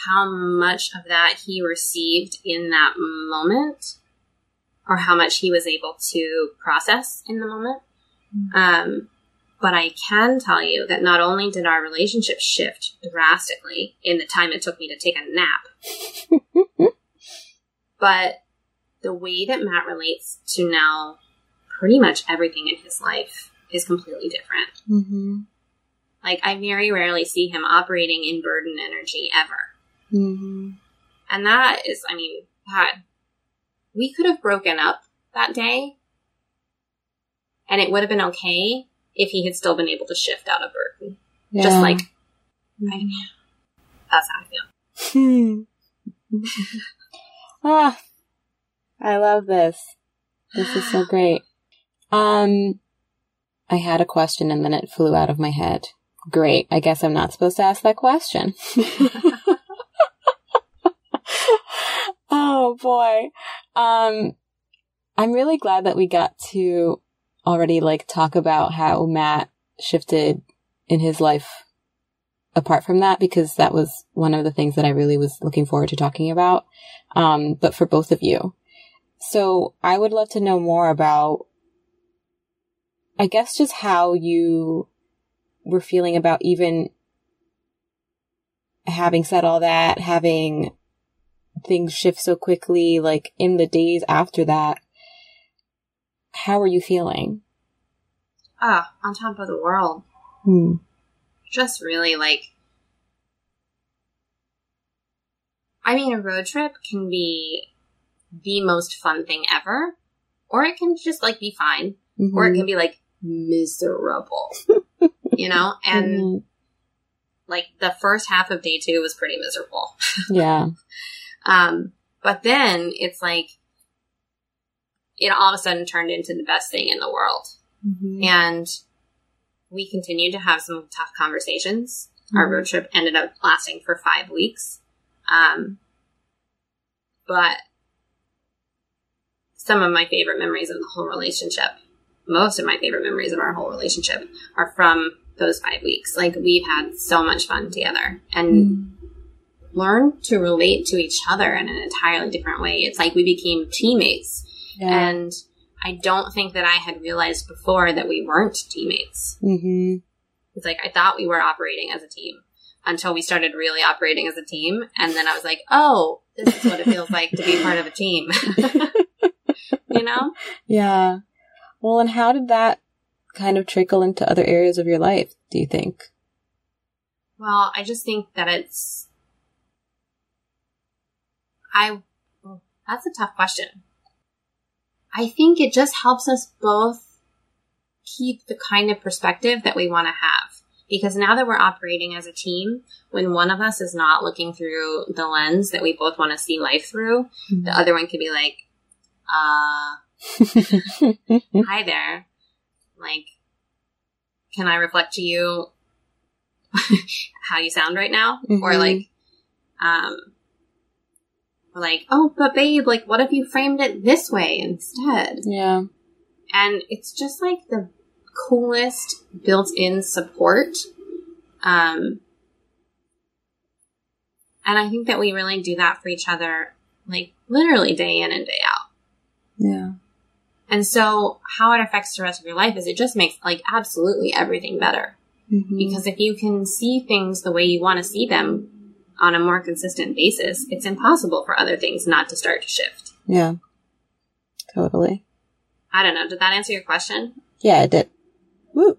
Speaker 2: how much of that he received in that moment or how much he was able to process in the moment. Um, but I can tell you that not only did our relationship shift drastically in the time it took me to take a nap, but the way that Matt relates to now pretty much everything in his life is completely different.
Speaker 1: Mm-hmm.
Speaker 2: Like, I very rarely see him operating in burden energy ever.
Speaker 1: Mm-hmm.
Speaker 2: And that is, I mean, God, we could have broken up that day and it would have been okay if he had still been able to shift out of burden.
Speaker 1: Yeah.
Speaker 2: Just like, I, that's how I feel.
Speaker 1: ah, I love this. This is so great. Um, I had a question and then it flew out of my head. Great. I guess I'm not supposed to ask that question. oh boy. Um, I'm really glad that we got to already like talk about how Matt shifted in his life apart from that because that was one of the things that I really was looking forward to talking about. Um, but for both of you. So I would love to know more about, I guess just how you were feeling about even having said all that, having things shift so quickly, like in the days after that. How are you feeling?
Speaker 2: Ah, on top of the world.
Speaker 1: Hmm.
Speaker 2: Just really like, I mean, a road trip can be the most fun thing ever, or it can just like be fine, or it
Speaker 1: Mhm.
Speaker 2: can be like miserable, you know? And
Speaker 1: Mhm.
Speaker 2: like the first half of day two was pretty miserable.
Speaker 1: yeah.
Speaker 2: Um, but then it's like, it all of a sudden turned into the best thing in the world.
Speaker 1: Mhm.
Speaker 2: And we continued to have some tough conversations. Our
Speaker 1: Mhm.
Speaker 2: road trip ended up lasting for five weeks. Um, but some of my favorite memories of the whole relationship, most of my favorite memories of our whole relationship are from those five weeks. Like we've had so much fun together and learned to relate to each other in an entirely different way. It's like we became teammates.
Speaker 1: Yeah.
Speaker 2: And I don't think that I had realized before that we weren't teammates.
Speaker 1: hmm
Speaker 2: It's like I thought we were operating as a team until we started really operating as a team. And then I was like, oh, this is what it feels like to be part of a team. you know?
Speaker 1: Yeah. Well, and how did that kind of trickle into other areas of your life, do you think?
Speaker 2: Well, I just think that it's. I. That's a tough question. I think it just helps us both keep the kind of perspective that we want to have. Because now that we're operating as a team, when one of us is not looking through the lens that we both want to see life through, the other one could be like, uh, hi there. Like, can I reflect to you how you sound right now? Or
Speaker 1: Mhm.
Speaker 2: like, um, like, oh, but babe, like, what if you framed it this way instead?
Speaker 1: yeah.
Speaker 2: And it's just like the coolest built-in support. Um, and I think that we really do that for each other, like literally day in and day out.
Speaker 1: Yeah.
Speaker 2: And so how it affects the rest of your life is it just makes like absolutely everything better.
Speaker 1: Mhm.
Speaker 2: Because if you can see things the way you want to see them on a more consistent basis, it's impossible for other things not to start to shift.
Speaker 1: Yeah. Totally.
Speaker 2: I don't know. Did that answer your question?
Speaker 1: Yeah, it did. Woo.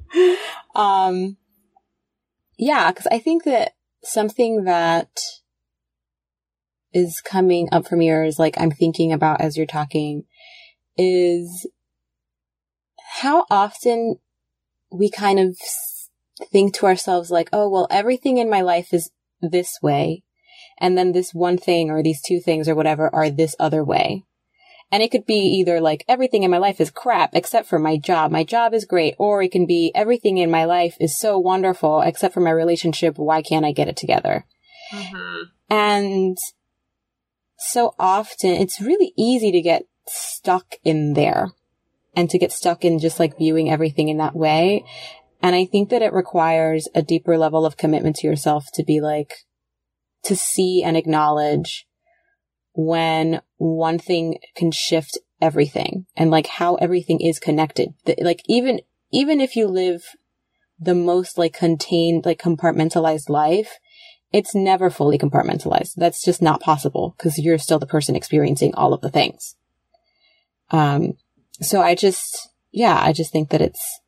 Speaker 1: um, yeah, because I think that something that is coming up for me or is like I'm thinking about as you're talking is how often we kind of think to ourselves like, oh, well, everything in my life is this way. And then this one thing or these two things or whatever are this other way. And it could be either like everything in my life is crap except for my job. My job is great. Or it can be everything in my life is so wonderful except for my relationship. Why can't I get it together?
Speaker 2: Mm-hmm.
Speaker 1: And so often it's really easy to get stuck in there and to get stuck in just like viewing everything in that way. And I think that it requires a deeper level of commitment to yourself to be like, to see and acknowledge when one thing can shift everything and like how everything is connected. Like even, even if you live the most like contained, like compartmentalized life, it's never fully compartmentalized. That's just not possible because you're still the person experiencing all of the things. Um, so I just, yeah, I just think that it's,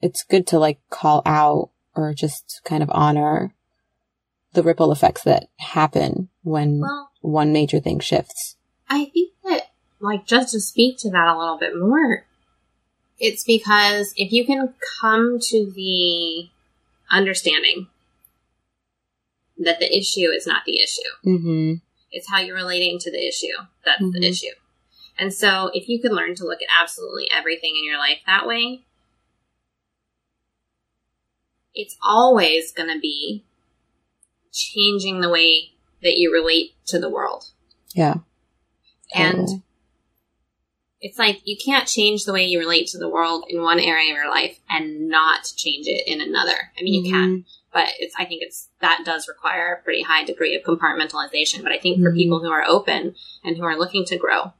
Speaker 1: it's good to like call out or just kind of honor the ripple effects that happen when well, one major thing shifts.
Speaker 2: I think that, like, just to speak to that a little bit more, it's because if you can come to the understanding that the issue is not the issue,
Speaker 1: mm-hmm.
Speaker 2: it's how you're relating to the issue that's mm-hmm. the issue. And so, if you could learn to look at absolutely everything in your life that way, it's always going to be changing the way that you relate to the world.
Speaker 1: Yeah.
Speaker 2: And it's like you can't change the way you relate to the world in one area of your life and not change it in another. I mean, mm-hmm. you can, but it's, I think it's, that does require a pretty high degree of compartmentalization. But I think mm-hmm. for people who are open and who are looking to grow,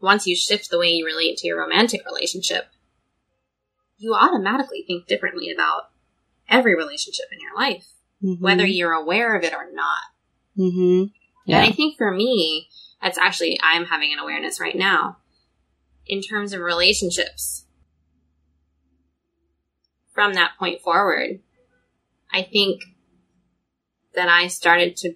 Speaker 2: once you shift the way you relate to your romantic relationship, you automatically think differently about every relationship in your life, mm-hmm. whether you're aware of it or not.
Speaker 1: Mm-hmm.
Speaker 2: Yeah. And I think for me, that's actually, I'm having an awareness right now in terms of relationships. From that point forward, I think that I started to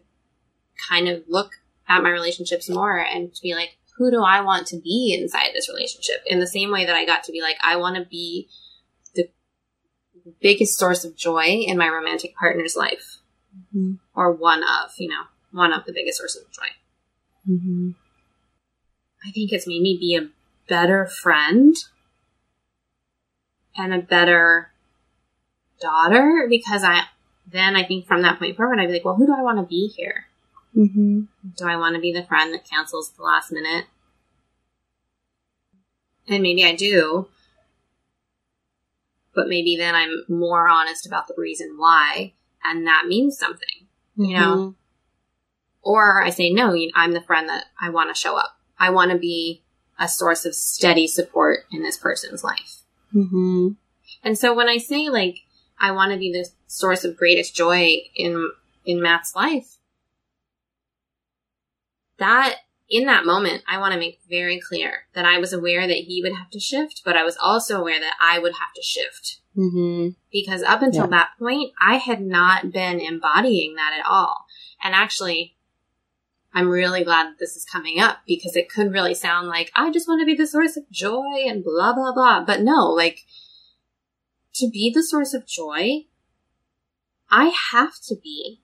Speaker 2: kind of look at my relationships more and to be like, who do I want to be inside this relationship? In the same way that I got to be like, I want to be biggest source of joy in my romantic partner's life,
Speaker 1: mm-hmm.
Speaker 2: or one of, you know, one of the biggest sources of joy.
Speaker 1: Mm-hmm.
Speaker 2: I think it's made me be a better friend and a better daughter because I then I think from that point forward I'd be like, well, who do I want to be here?
Speaker 1: Mm-hmm.
Speaker 2: Do I want to be the friend that cancels the last minute? And maybe I do, but maybe then I'm more honest about the reason why, and that means something, you mm-hmm. know? Or I say, no, I'm the friend that I want to show up. I want to be a source of steady support in this person's life.
Speaker 1: Mm-hmm.
Speaker 2: And so when I say, like, I want to be the source of greatest joy in, in Matt's life, that in that moment, I want to make very clear that I was aware that he would have to shift, but I was also aware that I would have to shift.
Speaker 1: Mm-hmm.
Speaker 2: Because up until yeah. that point, I had not been embodying that at all. And actually, I'm really glad that this is coming up because it could really sound like I just want to be the source of joy and blah, blah, blah. But no, like to be the source of joy, I have to be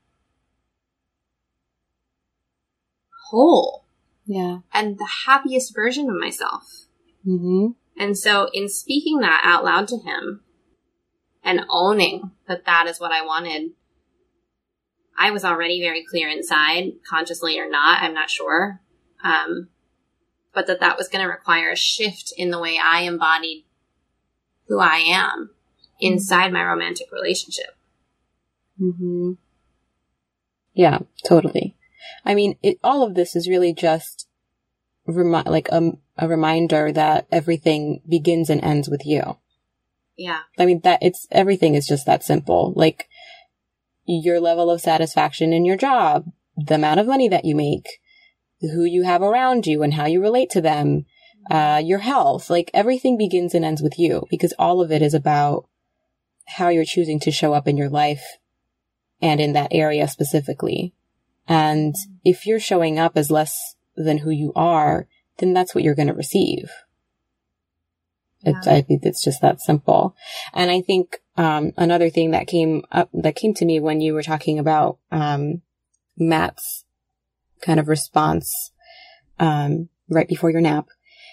Speaker 2: whole
Speaker 1: yeah.
Speaker 2: And the happiest version of myself.
Speaker 1: Mm-hmm.
Speaker 2: And so in speaking that out loud to him and owning that that is what I wanted, I was already very clear inside, consciously or not, I'm not sure. Um, but that that was going to require a shift in the way I embodied who I am inside my romantic relationship.
Speaker 1: Mm-hmm. Yeah, totally. I mean, it, all of this is really just remi- like a, a reminder that everything begins and ends with you.
Speaker 2: Yeah.
Speaker 1: I mean, that it's everything is just that simple. Like your level of satisfaction in your job, the amount of money that you make, who you have around you and how you relate to them, uh, your health, like everything begins and ends with you because all of it is about how you're choosing to show up in your life and in that area specifically. And if you're showing up as less than who you are, then that's what you're going to receive. Yeah. It's, I think it's just that simple. And I think, um, another thing that came up, that came to me when you were talking about, um, Matt's kind of response, um, right before your nap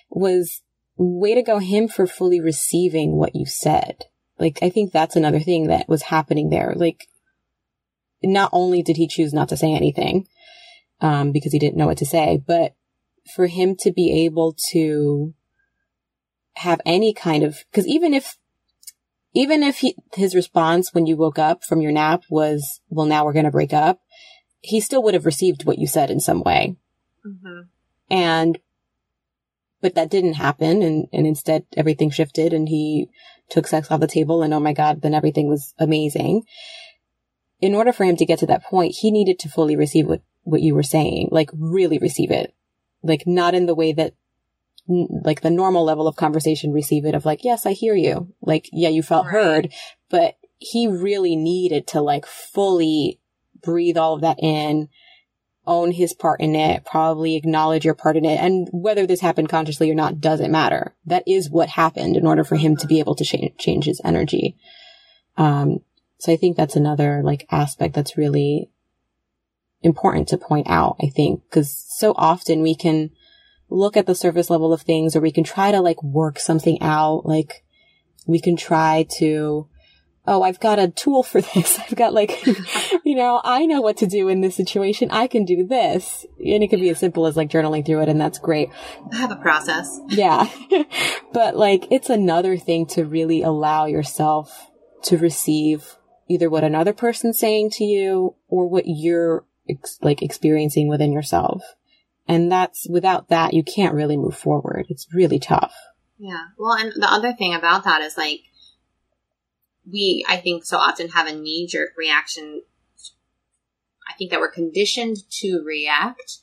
Speaker 1: was way to go him for fully receiving what you said. Like, I think that's another thing that was happening there. Like, not only did he choose not to say anything, um, because he didn't know what to say, but for him to be able to have any kind of, cause even if, even if he, his response when you woke up from your nap was, well, now we're going to break up. he still would have received what you said in some way.
Speaker 2: Mm-hmm.
Speaker 1: And, but that didn't happen. And, and instead everything shifted and he took sex off the table and oh my God, then everything was amazing. In order for him to get to that point, he needed to fully receive what, what you were saying, like really receive it. Like not in the way that like the normal level of conversation receive it of like, yes, I hear you. Like, yeah, you felt
Speaker 2: Right.
Speaker 1: heard, but he really needed to like fully breathe all of that in, own his part in it, probably acknowledge your part in it. And whether this happened consciously or not doesn't matter. That is what happened in order for him to be able to change, change his energy. Um, so I think that's another like aspect that's really important to point out, I think, because so often we can look at the surface level of things or we can try to like work something out. Like we can try to, oh, I've got a tool for this. I've got like, you know, I know what to do in this situation. I can do this. And it could be as simple as like journaling through it and that's great.
Speaker 2: I have a process.
Speaker 1: Yeah. but like, it's another thing to really allow yourself to receive either what another person's saying to you or what you're ex- like experiencing within yourself. And that's without that, you can't really move forward. It's really tough.
Speaker 2: Yeah. Well, and the other thing about that is like, we, I think, so often have a knee jerk reaction. I think that we're conditioned to react.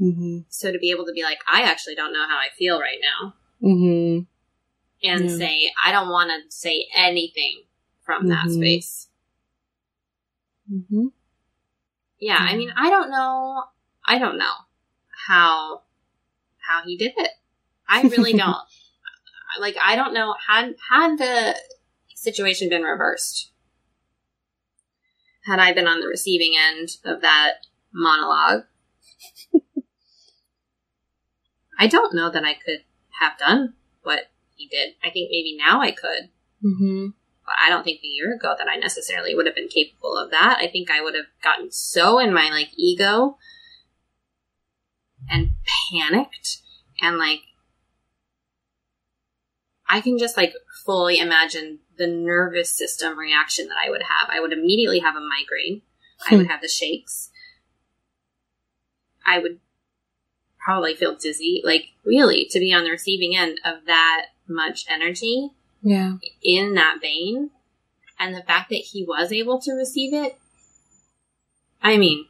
Speaker 1: Mm-hmm.
Speaker 2: So to be able to be like, I actually don't know how I feel right now,
Speaker 1: Mm-hmm.
Speaker 2: and
Speaker 1: Yeah.
Speaker 2: say, I don't want to say anything from that
Speaker 1: Mhm.
Speaker 2: space.
Speaker 1: Mm-hmm.
Speaker 2: Yeah. I mean, I don't know. I don't know how, how he did it. I really don't. like, I don't know. Had, had the situation been reversed, had I been on the receiving end of that monologue, I don't know that I could have done what he did. I think maybe now I could,
Speaker 1: Mm-hmm.
Speaker 2: I don't think a year ago that I necessarily would have been capable of that. I think I would have gotten so in my like ego and panicked and like I can just like fully imagine the nervous system reaction that I would have. I would immediately have a migraine. I would hmm. have the shakes. I would probably feel dizzy. Like really to be on the receiving end of that much energy
Speaker 1: Yeah.
Speaker 2: in that vein and the fact that he was able to receive it i mean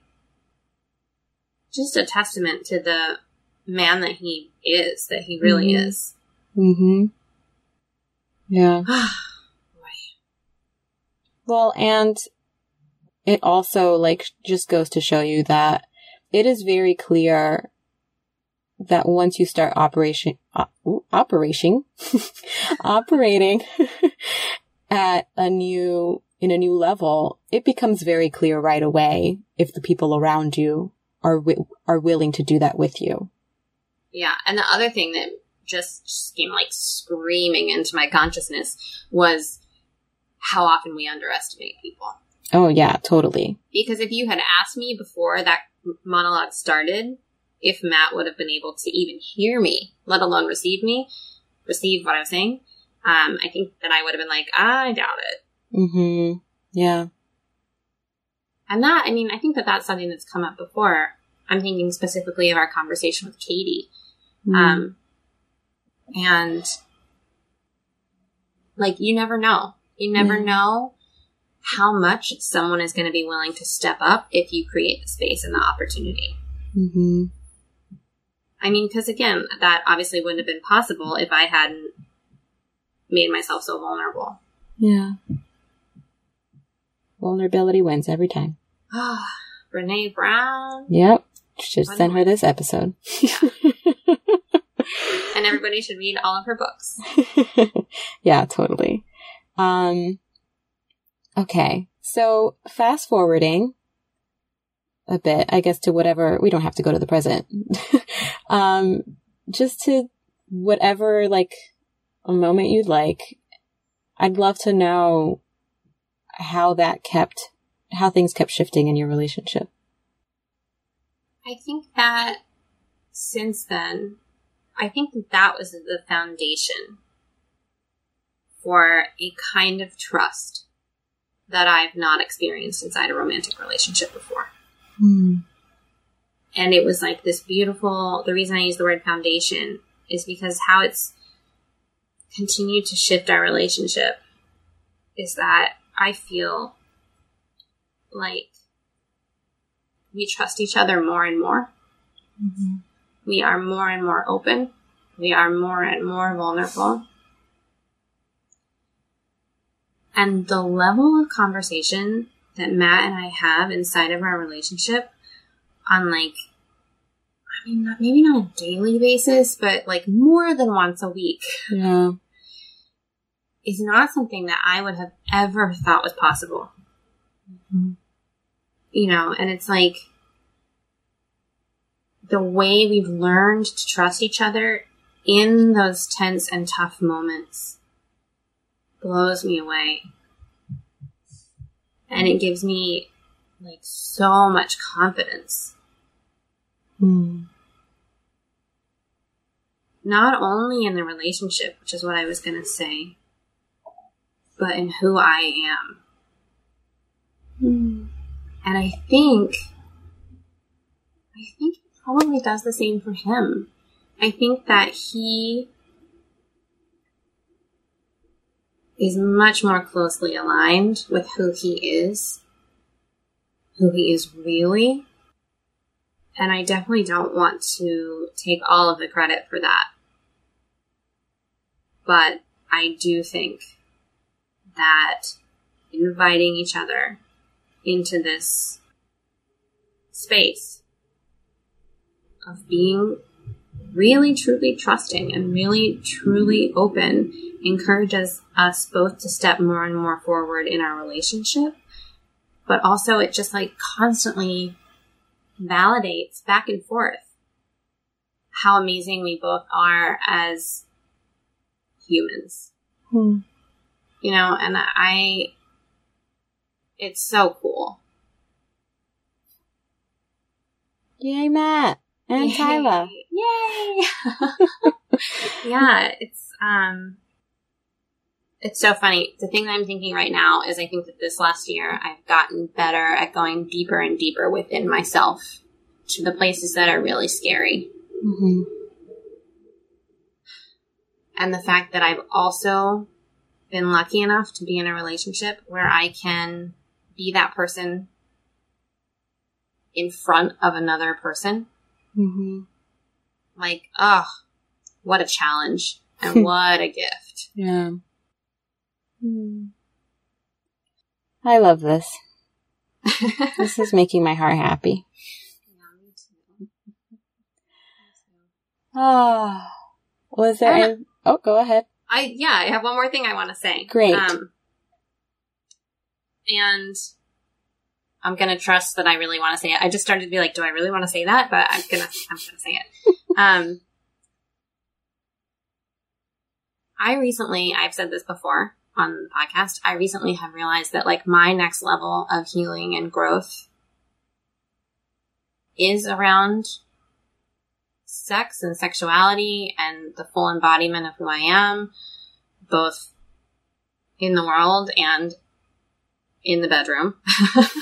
Speaker 2: just a testament to the man that he is that he really
Speaker 1: Mhm.
Speaker 2: is
Speaker 1: Mm-hmm. Yeah.
Speaker 2: Boy.
Speaker 1: Well, and it also like just goes to show you that it is very clear that once you start operation op- ooh, operation operating at a new in a new level, it becomes very clear right away if the people around you are wi- are willing to do that with you.
Speaker 2: yeah and the other thing that just, just came like screaming into my consciousness was how often we underestimate people
Speaker 1: Oh yeah, totally.
Speaker 2: because if you had asked me before that monologue started if Matt would have been able to even hear me, let alone receive me, receive what I was saying, um, I think that I would have been like, I doubt it.
Speaker 1: Mhm. Yeah.
Speaker 2: And that, I mean, I think that that's something that's come up before. I'm thinking specifically of our conversation with Katie.
Speaker 1: Mm-hmm.
Speaker 2: Um, and like, you never know. You never
Speaker 1: Yeah.
Speaker 2: know how much someone is going to be willing to step up if you create the space and the opportunity.
Speaker 1: Mhm.
Speaker 2: I mean, because again, that obviously wouldn't have been possible if I hadn't made myself so vulnerable.
Speaker 1: Yeah. Vulnerability wins every time.
Speaker 2: Ah, Brene Brown.
Speaker 1: Yep. Should send her this episode.
Speaker 2: And everybody should read all of her books.
Speaker 1: yeah, totally. Um, okay. So fast forwarding a bit, I guess to whatever, we don't have to go to the present. um, just to whatever, like a moment you'd like. I'd love to know how that kept, how things kept shifting in your relationship.
Speaker 2: I think that since then, I think that that was the foundation for a kind of trust that I've not experienced inside a romantic relationship before.
Speaker 1: Hmm.
Speaker 2: And it was like this beautiful, the reason I use the word foundation is because how it's continued to shift our relationship is that I feel like we trust each other more and more.
Speaker 1: Mm-hmm.
Speaker 2: We are more and more open. We are more and more vulnerable. And the level of conversation that Matt and I have inside of our relationship on like, I mean, not, maybe not a daily basis, but like more than once a week
Speaker 1: Yeah.
Speaker 2: is not something that I would have ever thought was possible.
Speaker 1: Mhm.
Speaker 2: You know, and it's like the way we've learned to trust each other in those tense and tough moments blows me away. And it gives me like so much confidence.
Speaker 1: Hmm.
Speaker 2: Not only in the relationship, which is what I was going to say, but in who I am.
Speaker 1: Hmm.
Speaker 2: And I think, I think it probably does the same for him. I think that he is much more closely aligned with who he is, who he is really. And I definitely don't want to take all of the credit for that. But I do think that inviting each other into this space of being really truly trusting and really truly open encourages us both to step more and more forward in our relationship but also it just like constantly validates back and forth how amazing we both are as humans
Speaker 1: Hmm.
Speaker 2: you know and i it's so cool
Speaker 1: Yay, Matt and
Speaker 2: Yay.
Speaker 1: Tyla.
Speaker 2: Yay! yeah, it's um it's so funny. The thing that I'm thinking right now is I think that this last year I've gotten better at going deeper and deeper within myself to the places that are really scary.
Speaker 1: Mm-hmm.
Speaker 2: And the fact that I've also been lucky enough to be in a relationship where I can be that person in front of another person
Speaker 1: Mm-hmm.
Speaker 2: like, oh, what a challenge and what a gift.
Speaker 1: Yeah. Hmm. I love this. This is making my heart happy. Ah. Was there? Oh, go ahead.
Speaker 2: I yeah, I have one more thing I want to say.
Speaker 1: Great.
Speaker 2: Um, and I'm gonna trust that I really want to say it. I just started to be like, do I really want to say that? But I'm gonna I'm gonna say it. um, I recently, I've said this before on the podcast. I recently have realized that like my next level of healing and growth is around sex and sexuality and the full embodiment of who I am, both in the world and in the bedroom.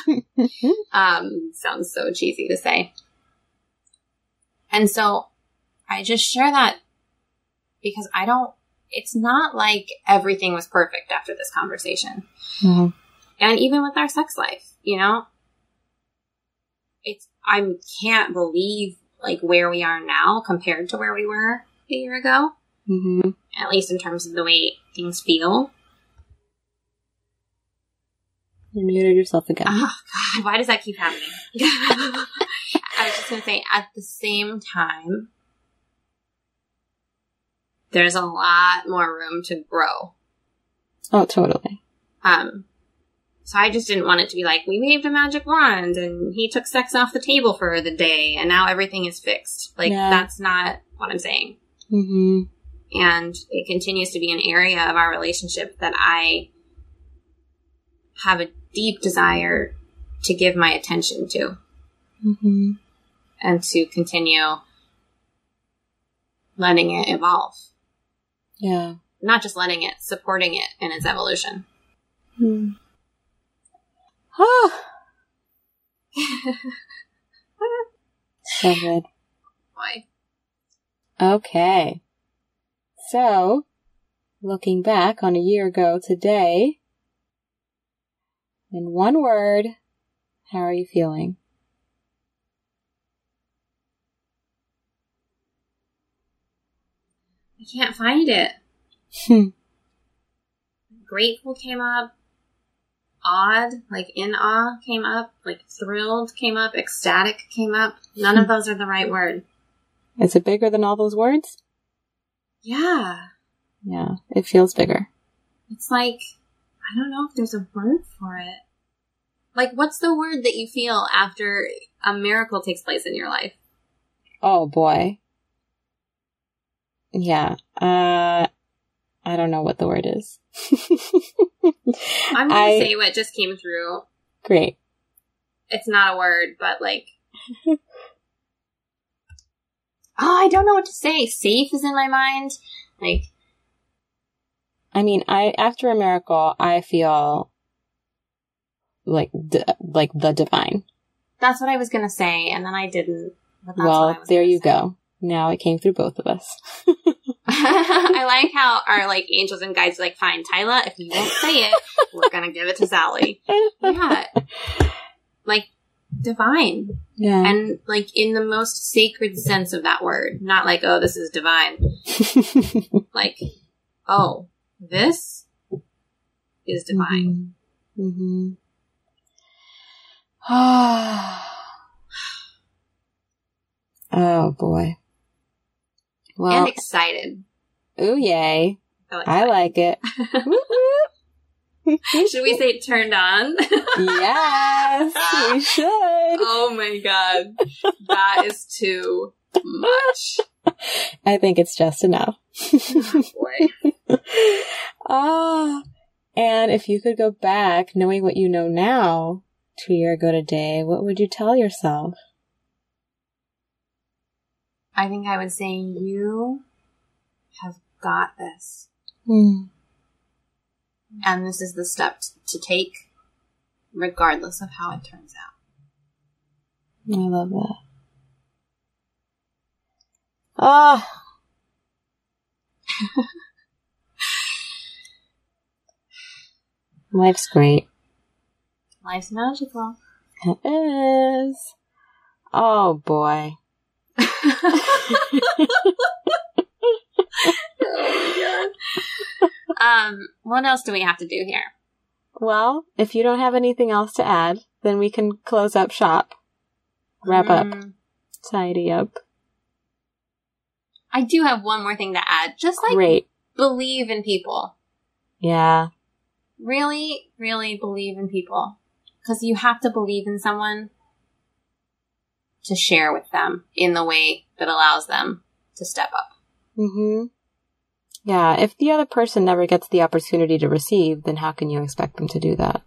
Speaker 2: um, sounds so cheesy to say. And so I just share that because I don't, it's not like everything was perfect after this conversation.
Speaker 1: Mhm.
Speaker 2: And even with our sex life, you know, it's, I can't believe like where we are now compared to where we were a year ago,
Speaker 1: Mhm.
Speaker 2: at least in terms of the way things feel.
Speaker 1: You muted yourself again.
Speaker 2: Oh God, why does that keep happening? I was just gonna say, at the same time, there's a lot more room to grow.
Speaker 1: Oh, totally.
Speaker 2: Um, so I just didn't want it to be like we waved a magic wand and he took sex off the table for the day and now everything is fixed. Like
Speaker 1: Yeah.
Speaker 2: that's not what I'm saying.
Speaker 1: Mm-hmm.
Speaker 2: And it continues to be an area of our relationship that I have a deep desire to give my attention to.
Speaker 1: Mm-hmm.
Speaker 2: and to continue letting it evolve.
Speaker 1: Yeah.
Speaker 2: Not just letting it, supporting it in its evolution.
Speaker 1: Hmm. So good.
Speaker 2: Why?
Speaker 1: Okay. So, looking back on a year ago today, in one word, how are you feeling?
Speaker 2: I can't find it.
Speaker 1: Hmm.
Speaker 2: Grateful came up. Odd, like in awe, came up. Like thrilled came up. Ecstatic came up. None of those are the right word.
Speaker 1: Is it bigger than all those words?
Speaker 2: Yeah.
Speaker 1: Yeah, it feels bigger.
Speaker 2: It's like, I don't know if there's a word for it. Like, what's the word that you feel after a miracle takes place in your life?
Speaker 1: Oh boy. Yeah. Uh I don't know what the word is.
Speaker 2: I'm gonna
Speaker 1: I-
Speaker 2: say what just came through.
Speaker 1: Great.
Speaker 2: It's not a word, but like. oh, I don't know what to say. Safe is in my mind. Like,
Speaker 1: I mean, I after a miracle, I feel like d- like the divine.
Speaker 2: that's what I was gonna say, and then I didn't. But that's what I
Speaker 1: well, there you
Speaker 2: say.
Speaker 1: go. Now it came through both of us.
Speaker 2: I like how our like angels and guides are like, fine, Tyla, if you won't say it, we're gonna give it to Sally. Yeah. Like divine.
Speaker 1: yeah.
Speaker 2: And like in the most sacred sense of that word. Not like, oh, this is divine. Like, oh, this is divine.
Speaker 1: Mm-hmm. oh boy. Well,
Speaker 2: And excited.
Speaker 1: ooh yay!
Speaker 2: I
Speaker 1: I like it.
Speaker 2: Should we say turned on?
Speaker 1: yes, we should.
Speaker 2: oh my god. That is too much.
Speaker 1: I think it's just enough.
Speaker 2: Boy.
Speaker 1: Ah, and if you could go back, knowing what you know now, to your year ago today, what would you tell yourself?
Speaker 2: I think I would say you have got this.
Speaker 1: Hmm.
Speaker 2: And this is the step t- to take, regardless of how it turns out.
Speaker 1: I love that. Ah. Life's great.
Speaker 2: Life's magical.
Speaker 1: It is. Oh boy.
Speaker 2: Oh my god. Um, what else do we have to do here?
Speaker 1: Well, if you don't have anything else to add, then we can close up shop. Wrap up.
Speaker 2: Mm,
Speaker 1: Tidy up.
Speaker 2: I do have one more thing to add. Just like
Speaker 1: Great.
Speaker 2: believe in people.
Speaker 1: Yeah.
Speaker 2: Really, really believe in people. Because you have to believe in someone to share with them in the way that allows them to step up.
Speaker 1: Mm-hmm. Yeah, if the other person never gets the opportunity to receive, then how can you expect them to do that?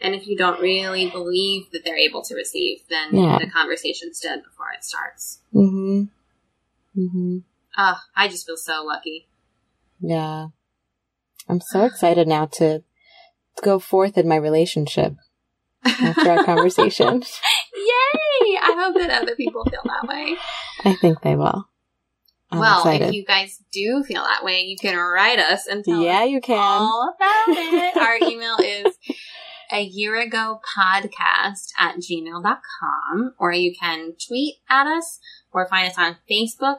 Speaker 2: And if you don't really believe that they're able to receive, then
Speaker 1: Yeah.
Speaker 2: the conversation's dead before it starts.
Speaker 1: Mm-hmm. Mm-hmm.
Speaker 2: Ah, I just feel so lucky.
Speaker 1: Yeah. I'm so excited now to go forth in my relationship after our conversation.
Speaker 2: Yay! I hope that other people feel that way.
Speaker 1: I think they will. I'm
Speaker 2: well,
Speaker 1: excited.
Speaker 2: if you guys do feel that way, you can write us and tell
Speaker 1: yeah,
Speaker 2: us
Speaker 1: you can.
Speaker 2: all about it. Our email is a year ago podcast at gmail.com, or you can tweet at us or find us on Facebook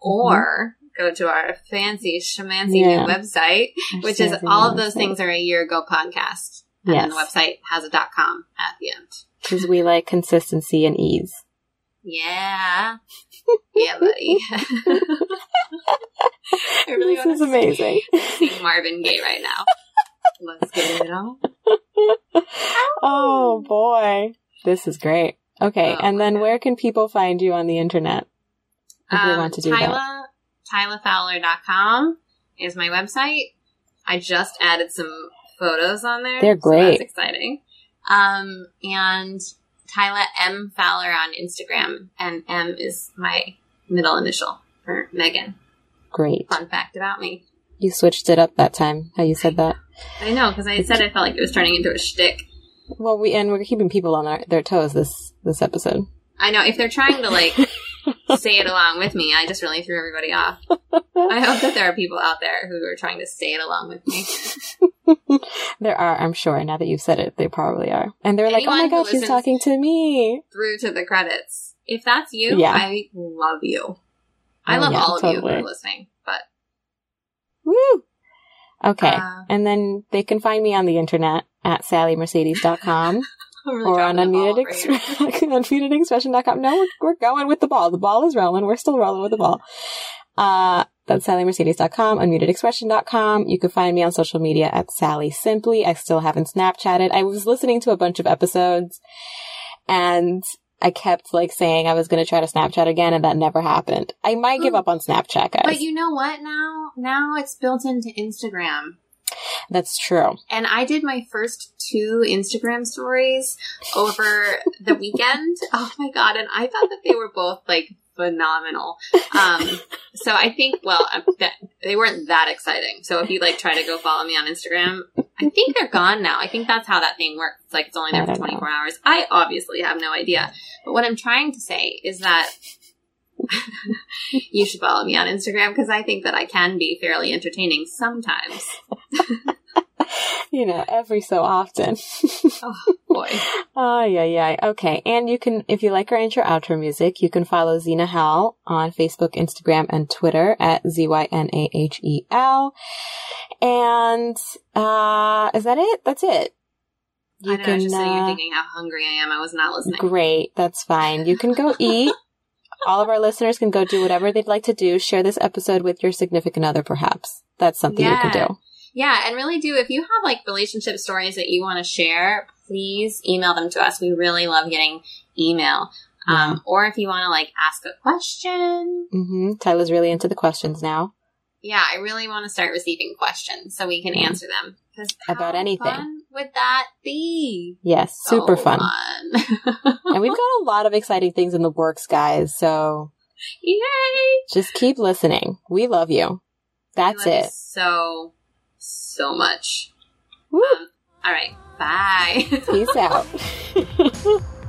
Speaker 2: or go to our fancy shamancy
Speaker 1: Yeah.
Speaker 2: new website, which is all of those things are a year ago podcast. And then the website has a dot com at the end.
Speaker 1: Because we like consistency and ease.
Speaker 2: Yeah. Yeah, buddy. Really
Speaker 1: this is amazing.
Speaker 2: sing Marvin Gaye right now. Let's get it on.
Speaker 1: oh boy. This is great. Okay,
Speaker 2: Oh
Speaker 1: and then
Speaker 2: God.
Speaker 1: where can people find you on the internet? If they um, want to do that.
Speaker 2: Tyla, TylaFowler.com is my website. I just added some photos on there.
Speaker 1: They're
Speaker 2: so
Speaker 1: great.
Speaker 2: that's exciting. Um, and Tyla M. Fowler on Instagram. And M is my middle initial for Megan.
Speaker 1: Great.
Speaker 2: Fun fact about me.
Speaker 1: You switched it up that time, how you said that.
Speaker 2: I know, because I said I felt like it was turning into a shtick.
Speaker 1: Well, we and we're keeping people on their, their toes this this episode.
Speaker 2: I know if they're trying to like say it along with me, I just really threw everybody off. I hope that there are people out there who are trying to say it along with me.
Speaker 1: there are, I'm sure. Now that you've said it, they probably are, and they're like, "Oh my
Speaker 2: Anyone
Speaker 1: gosh, she's talking to me."
Speaker 2: Through to the credits. If that's you,
Speaker 1: Yeah.
Speaker 2: I love you. I
Speaker 1: Oh,
Speaker 2: love
Speaker 1: yeah,
Speaker 2: all of you who are listening. But
Speaker 1: Woo! Okay,
Speaker 2: uh,
Speaker 1: and then they can find me on the internet at sallymercedes.com
Speaker 2: really
Speaker 1: or on
Speaker 2: dropping the ball
Speaker 1: unmuted,
Speaker 2: over here.
Speaker 1: exp- No, we're, we're going with the ball. The ball is rolling. We're still rolling with the ball. Uh, that's sallymercedes.com, unmutedexpression.com. You can find me on social media at Sally Simply. I still haven't Snapchatted. I was listening to a bunch of episodes and I kept like saying I was going to try to Snapchat again and that never happened. I might give up on Snapchat, guys.
Speaker 2: But you know what now? Now it's built into Instagram.
Speaker 1: That's true.
Speaker 2: And I did my first two Instagram stories over the weekend. Oh my god! And I thought that they were both like phenomenal. Um, so I think, well, that, they weren't that exciting. So if you like try to go follow me on Instagram, I think they're gone now. I think that's how that thing works. It's like it's only there for
Speaker 1: don't know.
Speaker 2: 24 hours. I obviously have no idea. But what I'm trying to say is that you should follow me on Instagram because I think that I can be fairly entertaining sometimes.
Speaker 1: You know, every so often.
Speaker 2: Oh, boy.
Speaker 1: Oh, yeah, yeah. Okay. And you can, if you like our intro outro music, you can follow Zynahel on Facebook, Instagram, and Twitter at Z-Y-N-A-H-E-L. E And, uh, is that it? That's it.
Speaker 2: I know, I was just sitting here
Speaker 1: uh,
Speaker 2: thinking how hungry I am. I was not listening.
Speaker 1: Great. That's fine. You can go eat. All of our listeners can go do whatever they'd like to do. Share this episode with your significant other, perhaps. That's something you can do.
Speaker 2: Yeah, and really do. If you have like relationship stories that you want to share, please email them to us. We really love getting email. Um, or if you want to like ask a question,
Speaker 1: hmm Tyla's really into the questions now.
Speaker 2: yeah, I really want to start receiving questions so we can
Speaker 1: Yeah.
Speaker 2: answer them.
Speaker 1: About anything.
Speaker 2: Fun would that be?
Speaker 1: Yes,
Speaker 2: So
Speaker 1: super fun.
Speaker 2: fun.
Speaker 1: and we've got a lot of exciting things in the works, guys. So
Speaker 2: Yay!
Speaker 1: just keep listening. We love you. That's
Speaker 2: love you
Speaker 1: it.
Speaker 2: So, so much. Um, all right. Bye.
Speaker 1: Peace out.